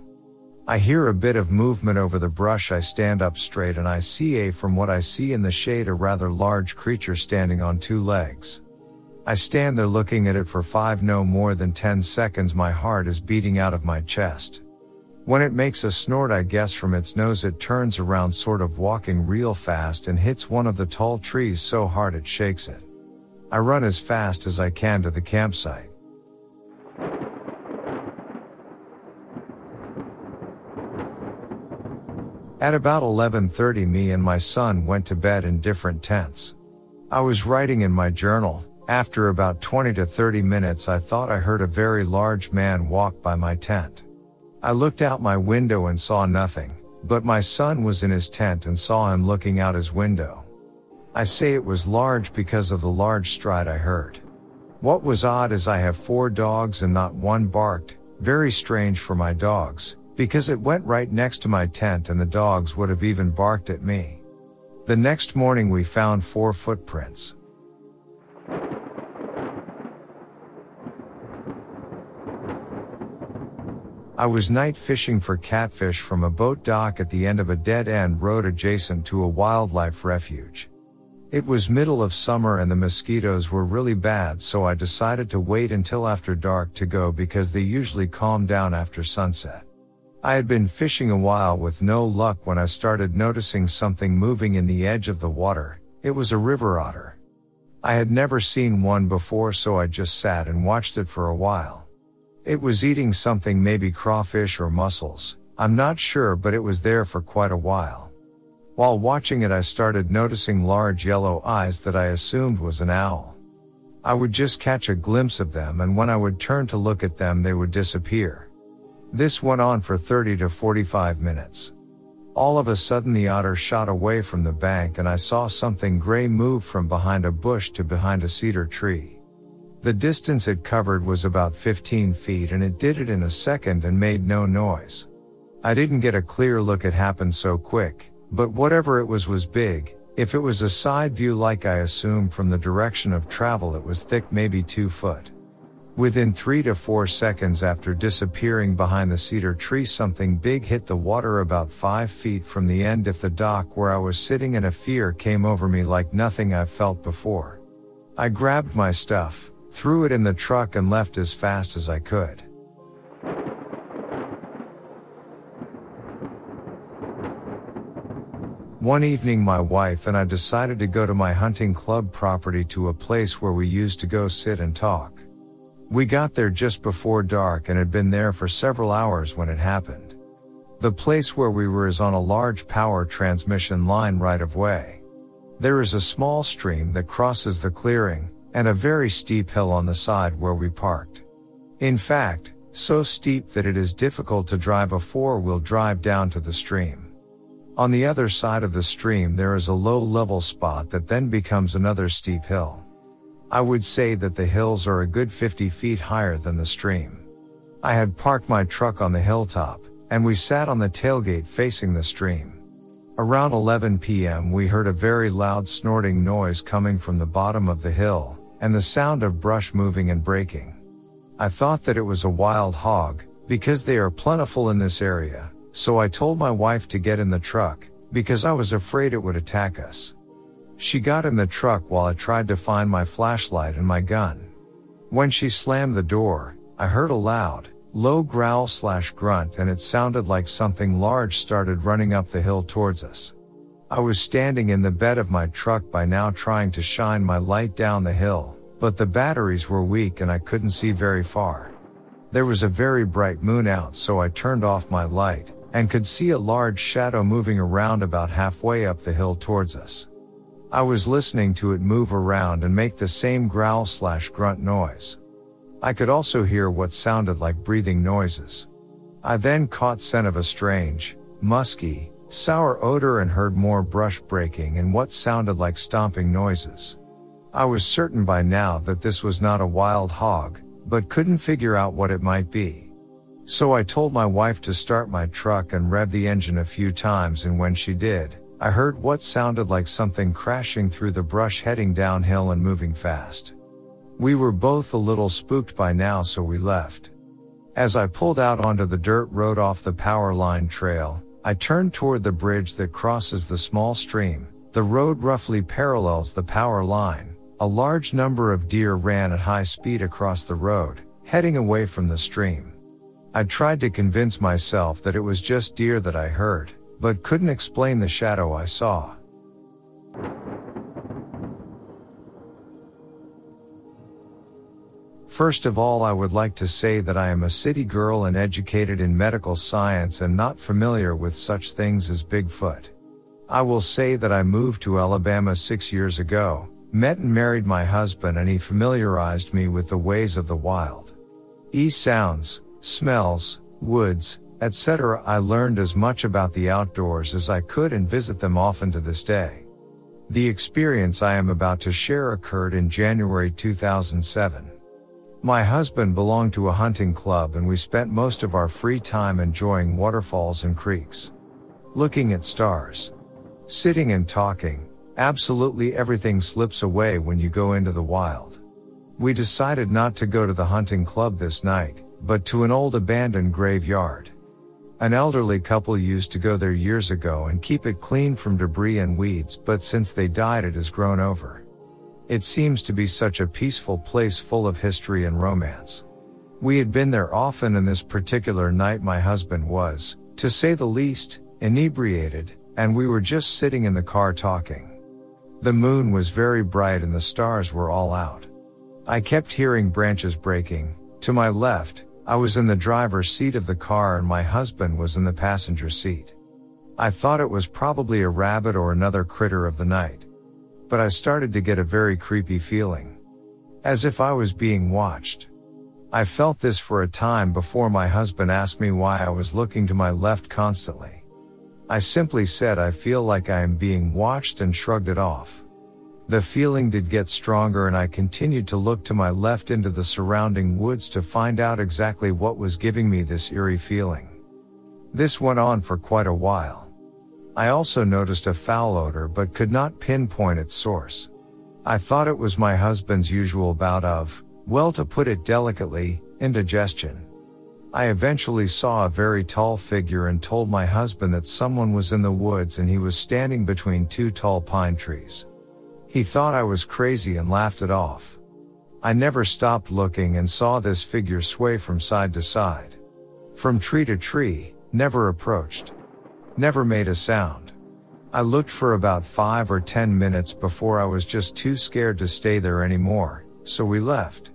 I hear a bit of movement over the brush. I stand up straight and I see a from what I see in the shade a rather large creature standing on two legs. I stand there looking at it for five no more than 10 seconds. My heart is beating out of my chest. When it makes a snort, I guess from its nose, it turns around sort of walking real fast and hits one of the tall trees so hard it shakes it. I run as fast as I can to the campsite. At about 11:30 me and my son went to bed in different tents. I was writing in my journal, after about 20 to 30 minutes, I thought I heard a very large man walk by my tent. I looked out my window and saw nothing, but my son was in his tent and saw him looking out his window. I say it was large because of the large stride I heard. What was odd is I have four dogs and not one barked, very strange for my dogs, because it went right next to my tent and the dogs would have even barked at me. The next morning we found four footprints. I was night fishing for catfish from a boat dock at the end of a dead end road adjacent to a wildlife refuge. It was middle of summer and the mosquitoes were really bad so I decided to wait until after dark to go because they usually calm down after sunset. I had been fishing a while with no luck when I started noticing something moving in the edge of the water. It was a river otter. I had never seen one before so I just sat and watched it for a while. It was eating something maybe crawfish or mussels. I'm not sure but it was there for quite a while. While watching it I started noticing large yellow eyes that I assumed was an owl. I would just catch a glimpse of them and when I would turn to look at them they would disappear. This went on for 30 to 45 minutes. All of a sudden the otter shot away from the bank and I saw something gray move from behind a bush to behind a cedar tree. The distance it covered was about 15 feet and it did it in a second and made no noise. I didn't get a clear look it happened so quick, but whatever it was was big, if it was a side view like I assumed from the direction of travel it was thick maybe 2 foot. Within 3 to 4 seconds after disappearing behind the cedar tree something big hit the water about 5 feet from the end of the dock where I was sitting and a fear came over me like nothing I've felt before. I grabbed my stuff, threw it in the truck and left as fast as I could. One evening my wife and I decided to go to my hunting club property to a place where we used to go sit and talk. We got there just before dark and had been there for several hours when it happened. The place where we were is on a large power transmission line right of way. There is a small stream that crosses the clearing, and a very steep hill on the side where we parked. In fact, so steep that it is difficult to drive a four-wheel drive down to the stream. On the other side of the stream there is a low level spot that then becomes another steep hill. I would say that the hills are a good 50 feet higher than the stream. I had parked my truck on the hilltop, and we sat on the tailgate facing the stream. Around 11 p.m. we heard a very loud snorting noise coming from the bottom of the hill, and the sound of brush moving and breaking. I thought that it was a wild hog, because they are plentiful in this area, so I told my wife to get in the truck, because I was afraid it would attack us. She got in the truck while I tried to find my flashlight and my gun. When she slammed the door, I heard a loud, low growl slash grunt and it sounded like something large started running up the hill towards us. I was standing in the bed of my truck by now trying to shine my light down the hill, but the batteries were weak and I couldn't see very far. There was a very bright moon out so I turned off my light, and could see a large shadow moving around about halfway up the hill towards us. I was listening to it move around and make the same growl slash grunt noise. I could also hear what sounded like breathing noises. I then caught scent of a strange, musky, sour odor and heard more brush breaking and what sounded like stomping noises. I was certain by now that this was not a wild hog, but couldn't figure out what it might be. So I told my wife to start my truck and rev the engine a few times and when she did, I heard what sounded like something crashing through the brush heading downhill and moving fast. We were both a little spooked by now so we left. As I pulled out onto the dirt road off the power line trail, I turned toward the bridge that crosses the small stream. The road roughly parallels the power line. A large number of deer ran at high speed across the road, heading away from the stream. I tried to convince myself that it was just deer that I heard, but couldn't explain the shadow I saw. First of all, I would like to say that I am a city girl and educated in medical science and not familiar with such things as Bigfoot. I will say that I moved to Alabama six years ago, met and married my husband and he familiarized me with the ways of the wild. E sounds, smells, woods, etc. I learned as much about the outdoors as I could and visit them often to this day. The experience I am about to share occurred in January 2007. My husband belonged to a hunting club and we spent most of our free time enjoying waterfalls and creeks. Looking at stars. Sitting and talking. Absolutely everything slips away when you go into the wild. We decided not to go to the hunting club this night, but to an old abandoned graveyard. An elderly couple used to go there years ago and keep it clean from debris and weeds, but since they died it has grown over. It seems to be such a peaceful place full of history and romance. We had been there often and this particular night my husband was, to say the least, inebriated, and we were just sitting in the car talking. The moon was very bright and the stars were all out. I kept hearing branches breaking. To my left, I was in the driver's seat of the car and my husband was in the passenger seat. I thought it was probably a rabbit or another critter of the night but I started to get a very creepy feeling. As if I was being watched. I felt this for a time before my husband asked me why I was looking to my left constantly. I simply said I feel like I am being watched and shrugged it off. The feeling did get stronger and I continued to look to my left into the surrounding woods to find out exactly what was giving me this eerie feeling. This went on for quite a while. I also noticed a foul odor but could not pinpoint its source. I thought it was my husband's usual bout of, well to put it delicately, indigestion. I eventually saw a very tall figure and told my husband that someone was in the woods and he was standing between two tall pine trees. He thought I was crazy and laughed it off. I never stopped looking and saw this figure sway from side to side. From tree to tree, never approached. Never made a sound. I looked for about five or ten minutes before I was just too scared to stay there anymore, so we left.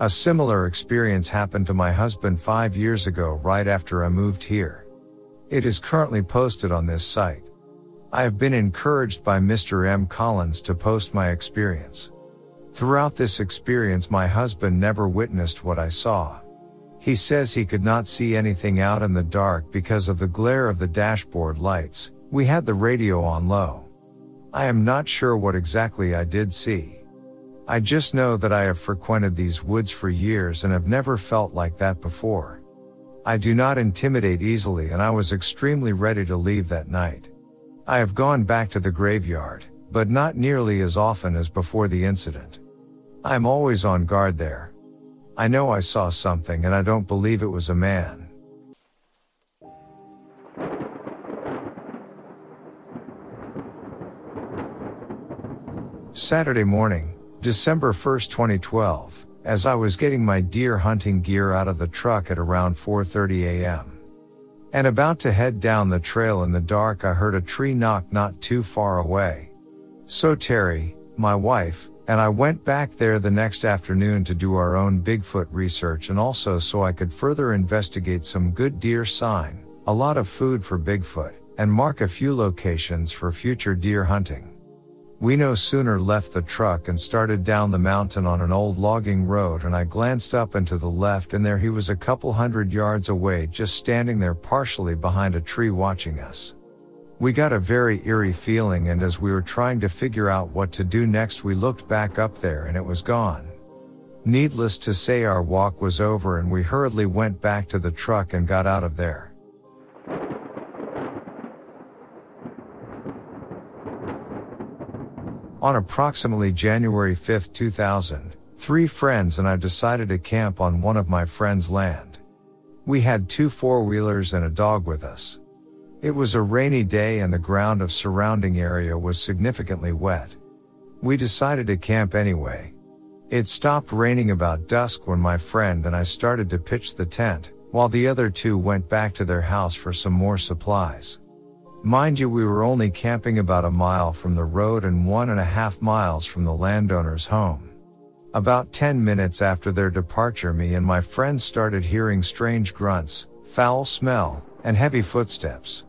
A similar experience happened to my husband five years ago right after I moved here. It is currently posted on this site. I have been encouraged by Mr. M. Collins to post my experience. Throughout this experience my husband never witnessed what I saw. He says he could not see anything out in the dark because of the glare of the dashboard lights, we had the radio on low. I am not sure what exactly I did see. I just know that I have frequented these woods for years and have never felt like that before. I do not intimidate easily and I was extremely ready to leave that night. I have gone back to the graveyard, but not nearly as often as before the incident. I am always on guard there. I know I saw something and I don't believe it was a man. Saturday morning, December 1, 2012, as I was getting my deer hunting gear out of the truck at around 4:30 a.m. and about to head down the trail in the dark, I heard a tree knock not too far away. So Terry, my wife, and I went back there the next afternoon to do our own Bigfoot research and also so I could further investigate some good deer sign, a lot of food for Bigfoot, and mark a few locations for future deer hunting. We no sooner left the truck and started down the mountain on an old logging road and I glanced up and to the left and there he was a couple hundred yards away just standing there partially behind a tree watching us. We got a very eerie feeling and as we were trying to figure out what to do next we looked back up there and it was gone. Needless to say our walk was over and we hurriedly went back to the truck and got out of there. On approximately January 5, 2000, three friends and I decided to camp on one of my friend's land. We had two four-wheelers and a dog with us. It was a rainy day and the ground of surrounding area was significantly wet. We decided to camp anyway. It stopped raining about dusk when my friend and I started to pitch the tent, while the other two went back to their house for some more supplies. Mind you, we were only camping about a mile from the road and one and a half miles from the landowner's home. About 10 minutes after their departure, me and my friends started hearing strange grunts, foul smell, and heavy footsteps.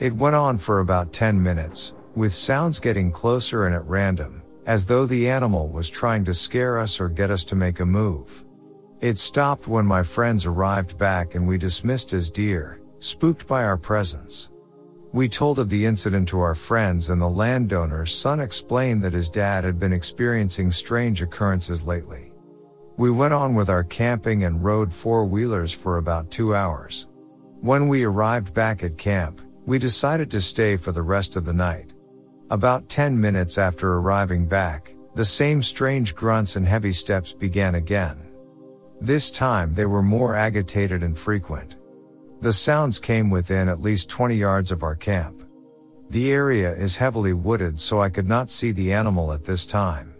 It went on for about 10 minutes, with sounds getting closer and at random, as though the animal was trying to scare us or get us to make a move. It stopped when my friends arrived back and we dismissed as deer, spooked by our presence. We told of the incident to our friends and the landowner's son explained that his dad had been experiencing strange occurrences lately. We went on with our camping and rode four wheelers for about two hours. When we arrived back at camp, we decided to stay for the rest of the night. About 10 minutes after arriving back, the same strange grunts and heavy steps began again. This time they were more agitated and frequent. The sounds came within at least 20 yards of our camp. The area is heavily wooded so I could not see the animal at this time.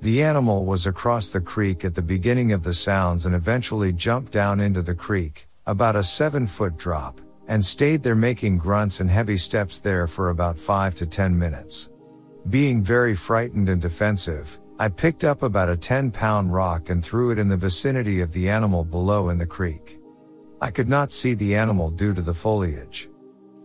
The animal was across the creek at the beginning of the sounds and eventually jumped down into the creek, about a 7 foot drop, and stayed there making grunts and heavy steps there for about 5 to 10 minutes. Being very frightened and defensive, I picked up about a 10 pound rock and threw it in the vicinity of the animal below in the creek. I could not see the animal due to the foliage.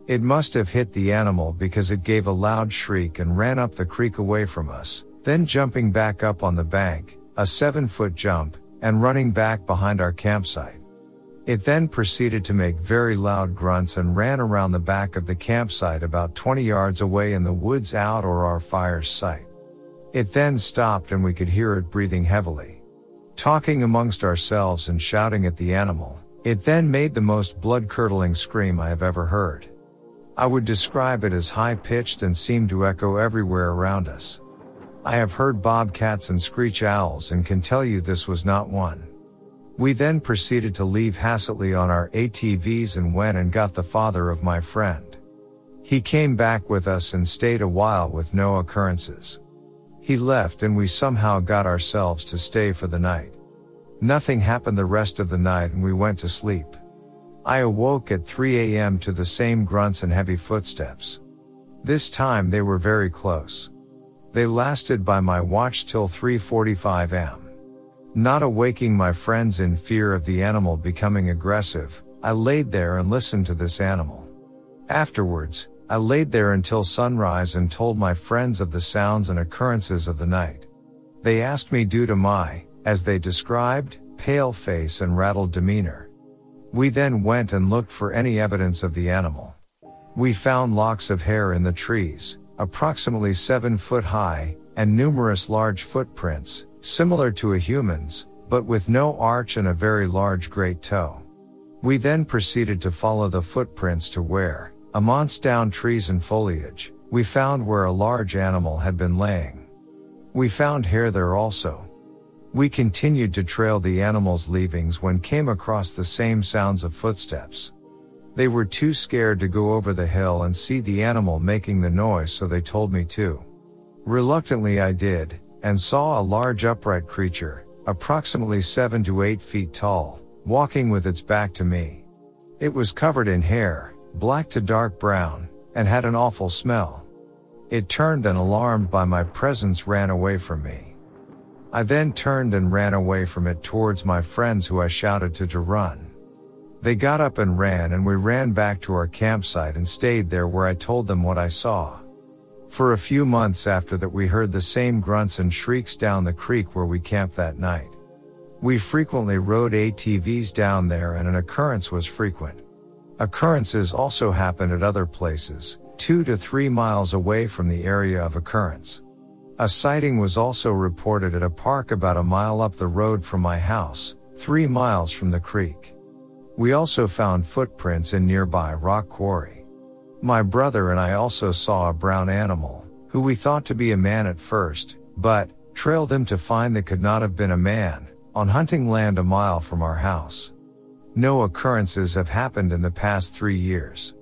It must have hit the animal because it gave a loud shriek and ran up the creek away from us, then jumping back up on the bank, a seven foot jump, and running back behind our campsite. It then proceeded to make very loud grunts and ran around the back of the campsite about 20 yards away in the woods out or our fire's sight. It then stopped and we could hear it breathing heavily. Talking amongst ourselves and shouting at the animal, it then made the most blood curdling scream I have ever heard. I would describe it as high pitched and seemed to echo everywhere around us. I have heard bobcats and screech owls and can tell you this was not one. We then proceeded to leave Hasseltly on our ATVs and went and got the father of my friend. He came back with us and stayed a while with no occurrences. He left and we somehow got ourselves to stay for the night. Nothing happened the rest of the night and we went to sleep. I awoke at 3 a.m. to the same grunts and heavy footsteps. This time they were very close. They lasted by my watch till 3.45 am. Not awaking my friends in fear of the animal becoming aggressive, I laid there and listened to this animal. Afterwards, I laid there until sunrise and told my friends of the sounds and occurrences of the night. They asked me due to my, as they described, pale face and rattled demeanor. We then went and looked for any evidence of the animal. We found locks of hair in the trees, approximately 7 foot high, and numerous large footprints, similar to a human's, but with no arch and a very large great toe. We then proceeded to follow the footprints to where, amongst down trees and foliage, we found where a large animal had been laying. We found hair there also, we continued to trail the animal's leavings when came across the same sounds of footsteps. They were too scared to go over the hill and see the animal making the noise so they told me to. Reluctantly I did, and saw a large upright creature, approximately 7 to 8 feet tall, walking with its back to me. It was covered in hair, black to dark brown, and had an awful smell. It turned and alarmed by my presence ran away from me. I then turned and ran away from it towards my friends who I shouted to to run. They got up and ran and we ran back to our campsite and stayed there where I told them what I saw. For a few months after that we heard the same grunts and shrieks down the creek where we camped that night. We frequently rode ATVs down there and an occurrence was frequent. Occurrences also happened at other places, two to three miles away from the area of occurrence. A sighting was also reported at a park about a mile up the road from my house, three miles from the creek. We also found footprints in nearby rock quarry. My brother and I also saw a brown animal, who we thought to be a man at first, but, trailed him to find that could not have been a man, on hunting land a mile from our house. No occurrences have happened in the past three years.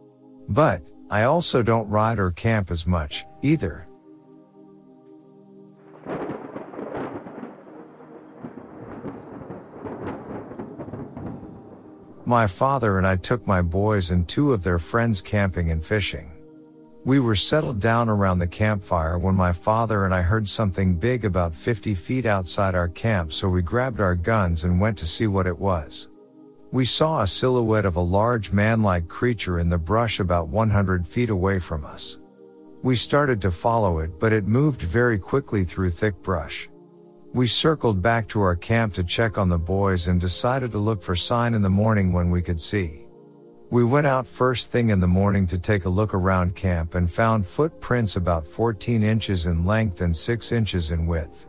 But, I also don't ride or camp as much, either. My father and I took my boys and two of their friends camping and fishing. We were settled down around the campfire when my father and I heard something big about 50 feet outside our camp so we grabbed our guns and went to see what it was. We saw a silhouette of a large man-like creature in the brush about 100 feet away from us. We started to follow it but it moved very quickly through thick brush. We circled back to our camp to check on the boys and decided to look for sign in the morning when we could see. We went out first thing in the morning to take a look around camp and found footprints about 14 inches in length and 6 inches in width.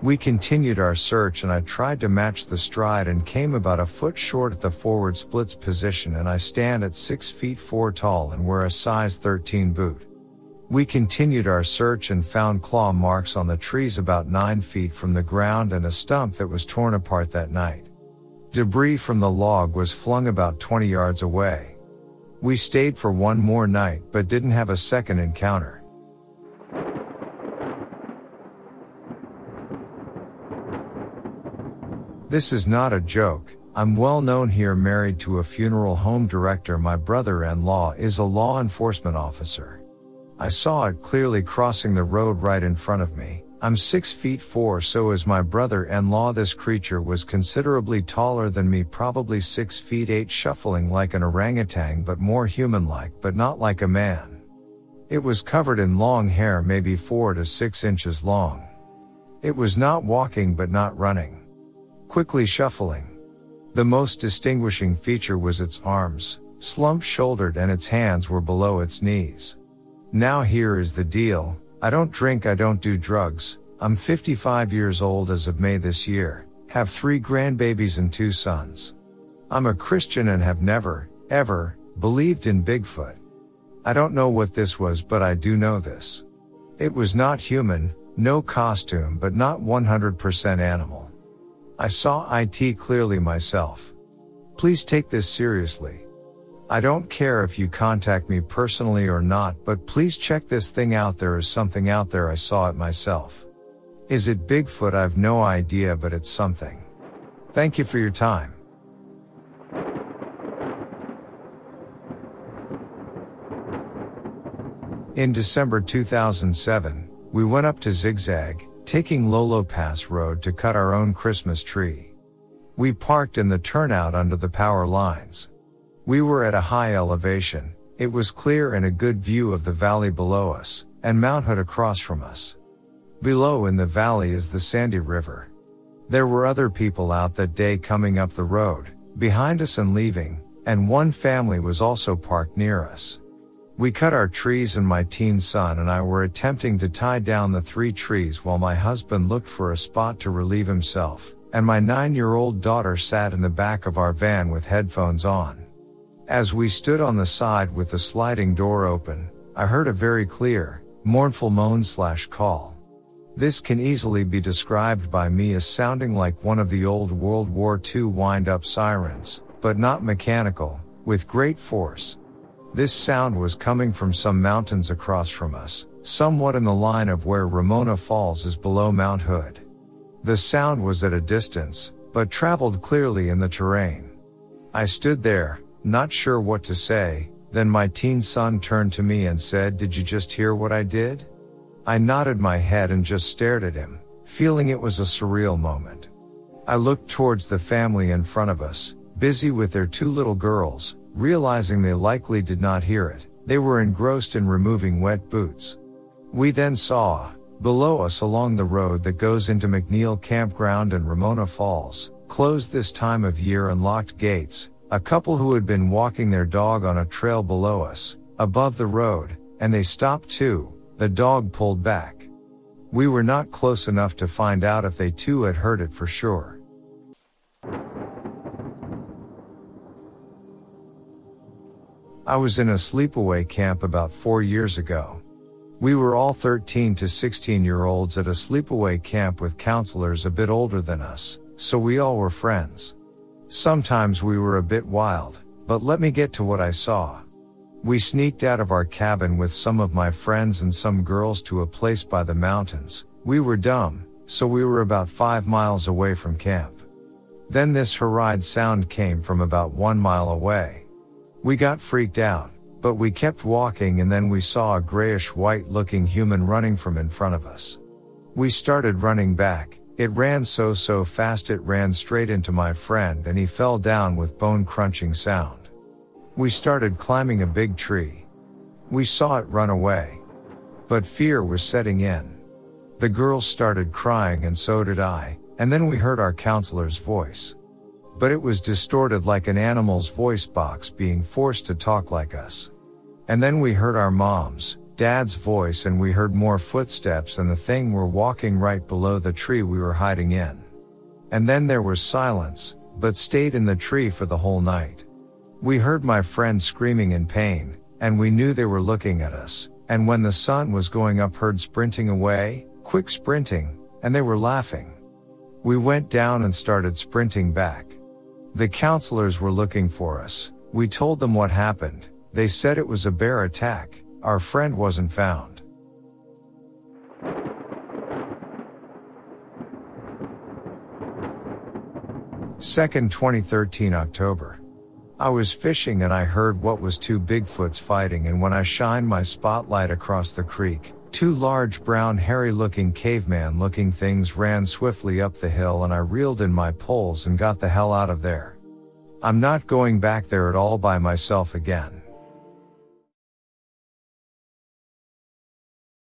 We continued our search and I tried to match the stride and came about a foot short at the forward splits position and I stand at 6 feet 4 tall and wear a size 13 boot. We continued our search and found claw marks on the trees about 9 feet from the ground and a stump that was torn apart that night. Debris from the log was flung about 20 yards away. We stayed for one more night but didn't have a second encounter. This is not a joke. I'm well known here married to a funeral home director. My brother-in-law is a law enforcement officer. I saw it clearly crossing the road right in front of me. I'm 6 feet 4 so is my brother-in-law this creature was considerably taller than me probably 6 feet 8 shuffling like an orangutan but more human-like but not like a man. It was covered in long hair maybe 4 to 6 inches long. It was not walking but not running. Quickly shuffling. The most distinguishing feature was its arms, slump shouldered and its hands were below its knees. Now here is the deal. I don't drink, I don't do drugs. I'm 55 years old as of May this year, have three grandbabies and two sons. I'm a Christian and have never, ever, believed in Bigfoot. I don't know what this was, but I do know this. It was not human, no costume, but not 100% animal. I saw IT clearly myself. Please take this seriously. I don't care if you contact me personally or not, but please check this thing out. There is something out there. I saw it myself. Is it Bigfoot? I've no idea, but it's something. Thank you for your time. In December 2007, we went up to Zigzag, taking Lolo Pass Road to cut our own Christmas tree. We parked in the turnout under the power lines. We were at a high elevation, it was clear and a good view of the valley below us, and Mount Hood across from us. Below in the valley is the Sandy River. There were other people out that day coming up the road, behind us and leaving, and one family was also parked near us. We cut our trees and my teen son and I were attempting to tie down the three trees while my husband looked for a spot to relieve himself, and my nine year old daughter sat in the back of our van with headphones on. As we stood on the side with the sliding door open, I heard a very clear, mournful moan slash call. This can easily be described by me as sounding like one of the old World War II wind up sirens, but not mechanical, with great force. This sound was coming from some mountains across from us, somewhat in the line of where Ramona Falls is below Mount Hood. The sound was at a distance, but traveled clearly in the terrain. I stood there, not sure what to say, then my teen son turned to me and said, Did you just hear what I did? I nodded my head and just stared at him, feeling it was a surreal moment. I looked towards the family in front of us, busy with their two little girls, Realizing they likely did not hear it, they were engrossed in removing wet boots. We then saw, below us along the road that goes into McNeil Campground and Ramona Falls, closed this time of year and locked gates, a couple who had been walking their dog on a trail below us, above the road, and they stopped too, the dog pulled back. We were not close enough to find out if they too had heard it for sure. I was in a sleepaway camp about four years ago. We were all 13 to 16 year olds at a sleepaway camp with counselors a bit older than us, so we all were friends. Sometimes we were a bit wild, but let me get to what I saw. We sneaked out of our cabin with some of my friends and some girls to a place by the mountains. We were dumb, so we were about five miles away from camp. Then this horrid sound came from about one mile away. We got freaked out, but we kept walking and then we saw a grayish white looking human running from in front of us. We started running back. It ran so so fast it ran straight into my friend and he fell down with bone crunching sound. We started climbing a big tree. We saw it run away. But fear was setting in. The girls started crying and so did I, and then we heard our counselor's voice but it was distorted like an animal's voice box being forced to talk like us. And then we heard our mom's, dad's voice and we heard more footsteps and the thing were walking right below the tree we were hiding in. And then there was silence, but stayed in the tree for the whole night. We heard my friend screaming in pain, and we knew they were looking at us, and when the sun was going up heard sprinting away, quick sprinting, and they were laughing. We went down and started sprinting back. The counselors were looking for us. We told them what happened. They said it was a bear attack. Our friend wasn't found. Second 2013 October. I was fishing and I heard what was two Bigfoots fighting and when I shined my spotlight across the creek, two large brown hairy looking caveman looking things ran swiftly up the hill and I reeled in my poles and got the hell out of there. I'm not going back there at all by myself again.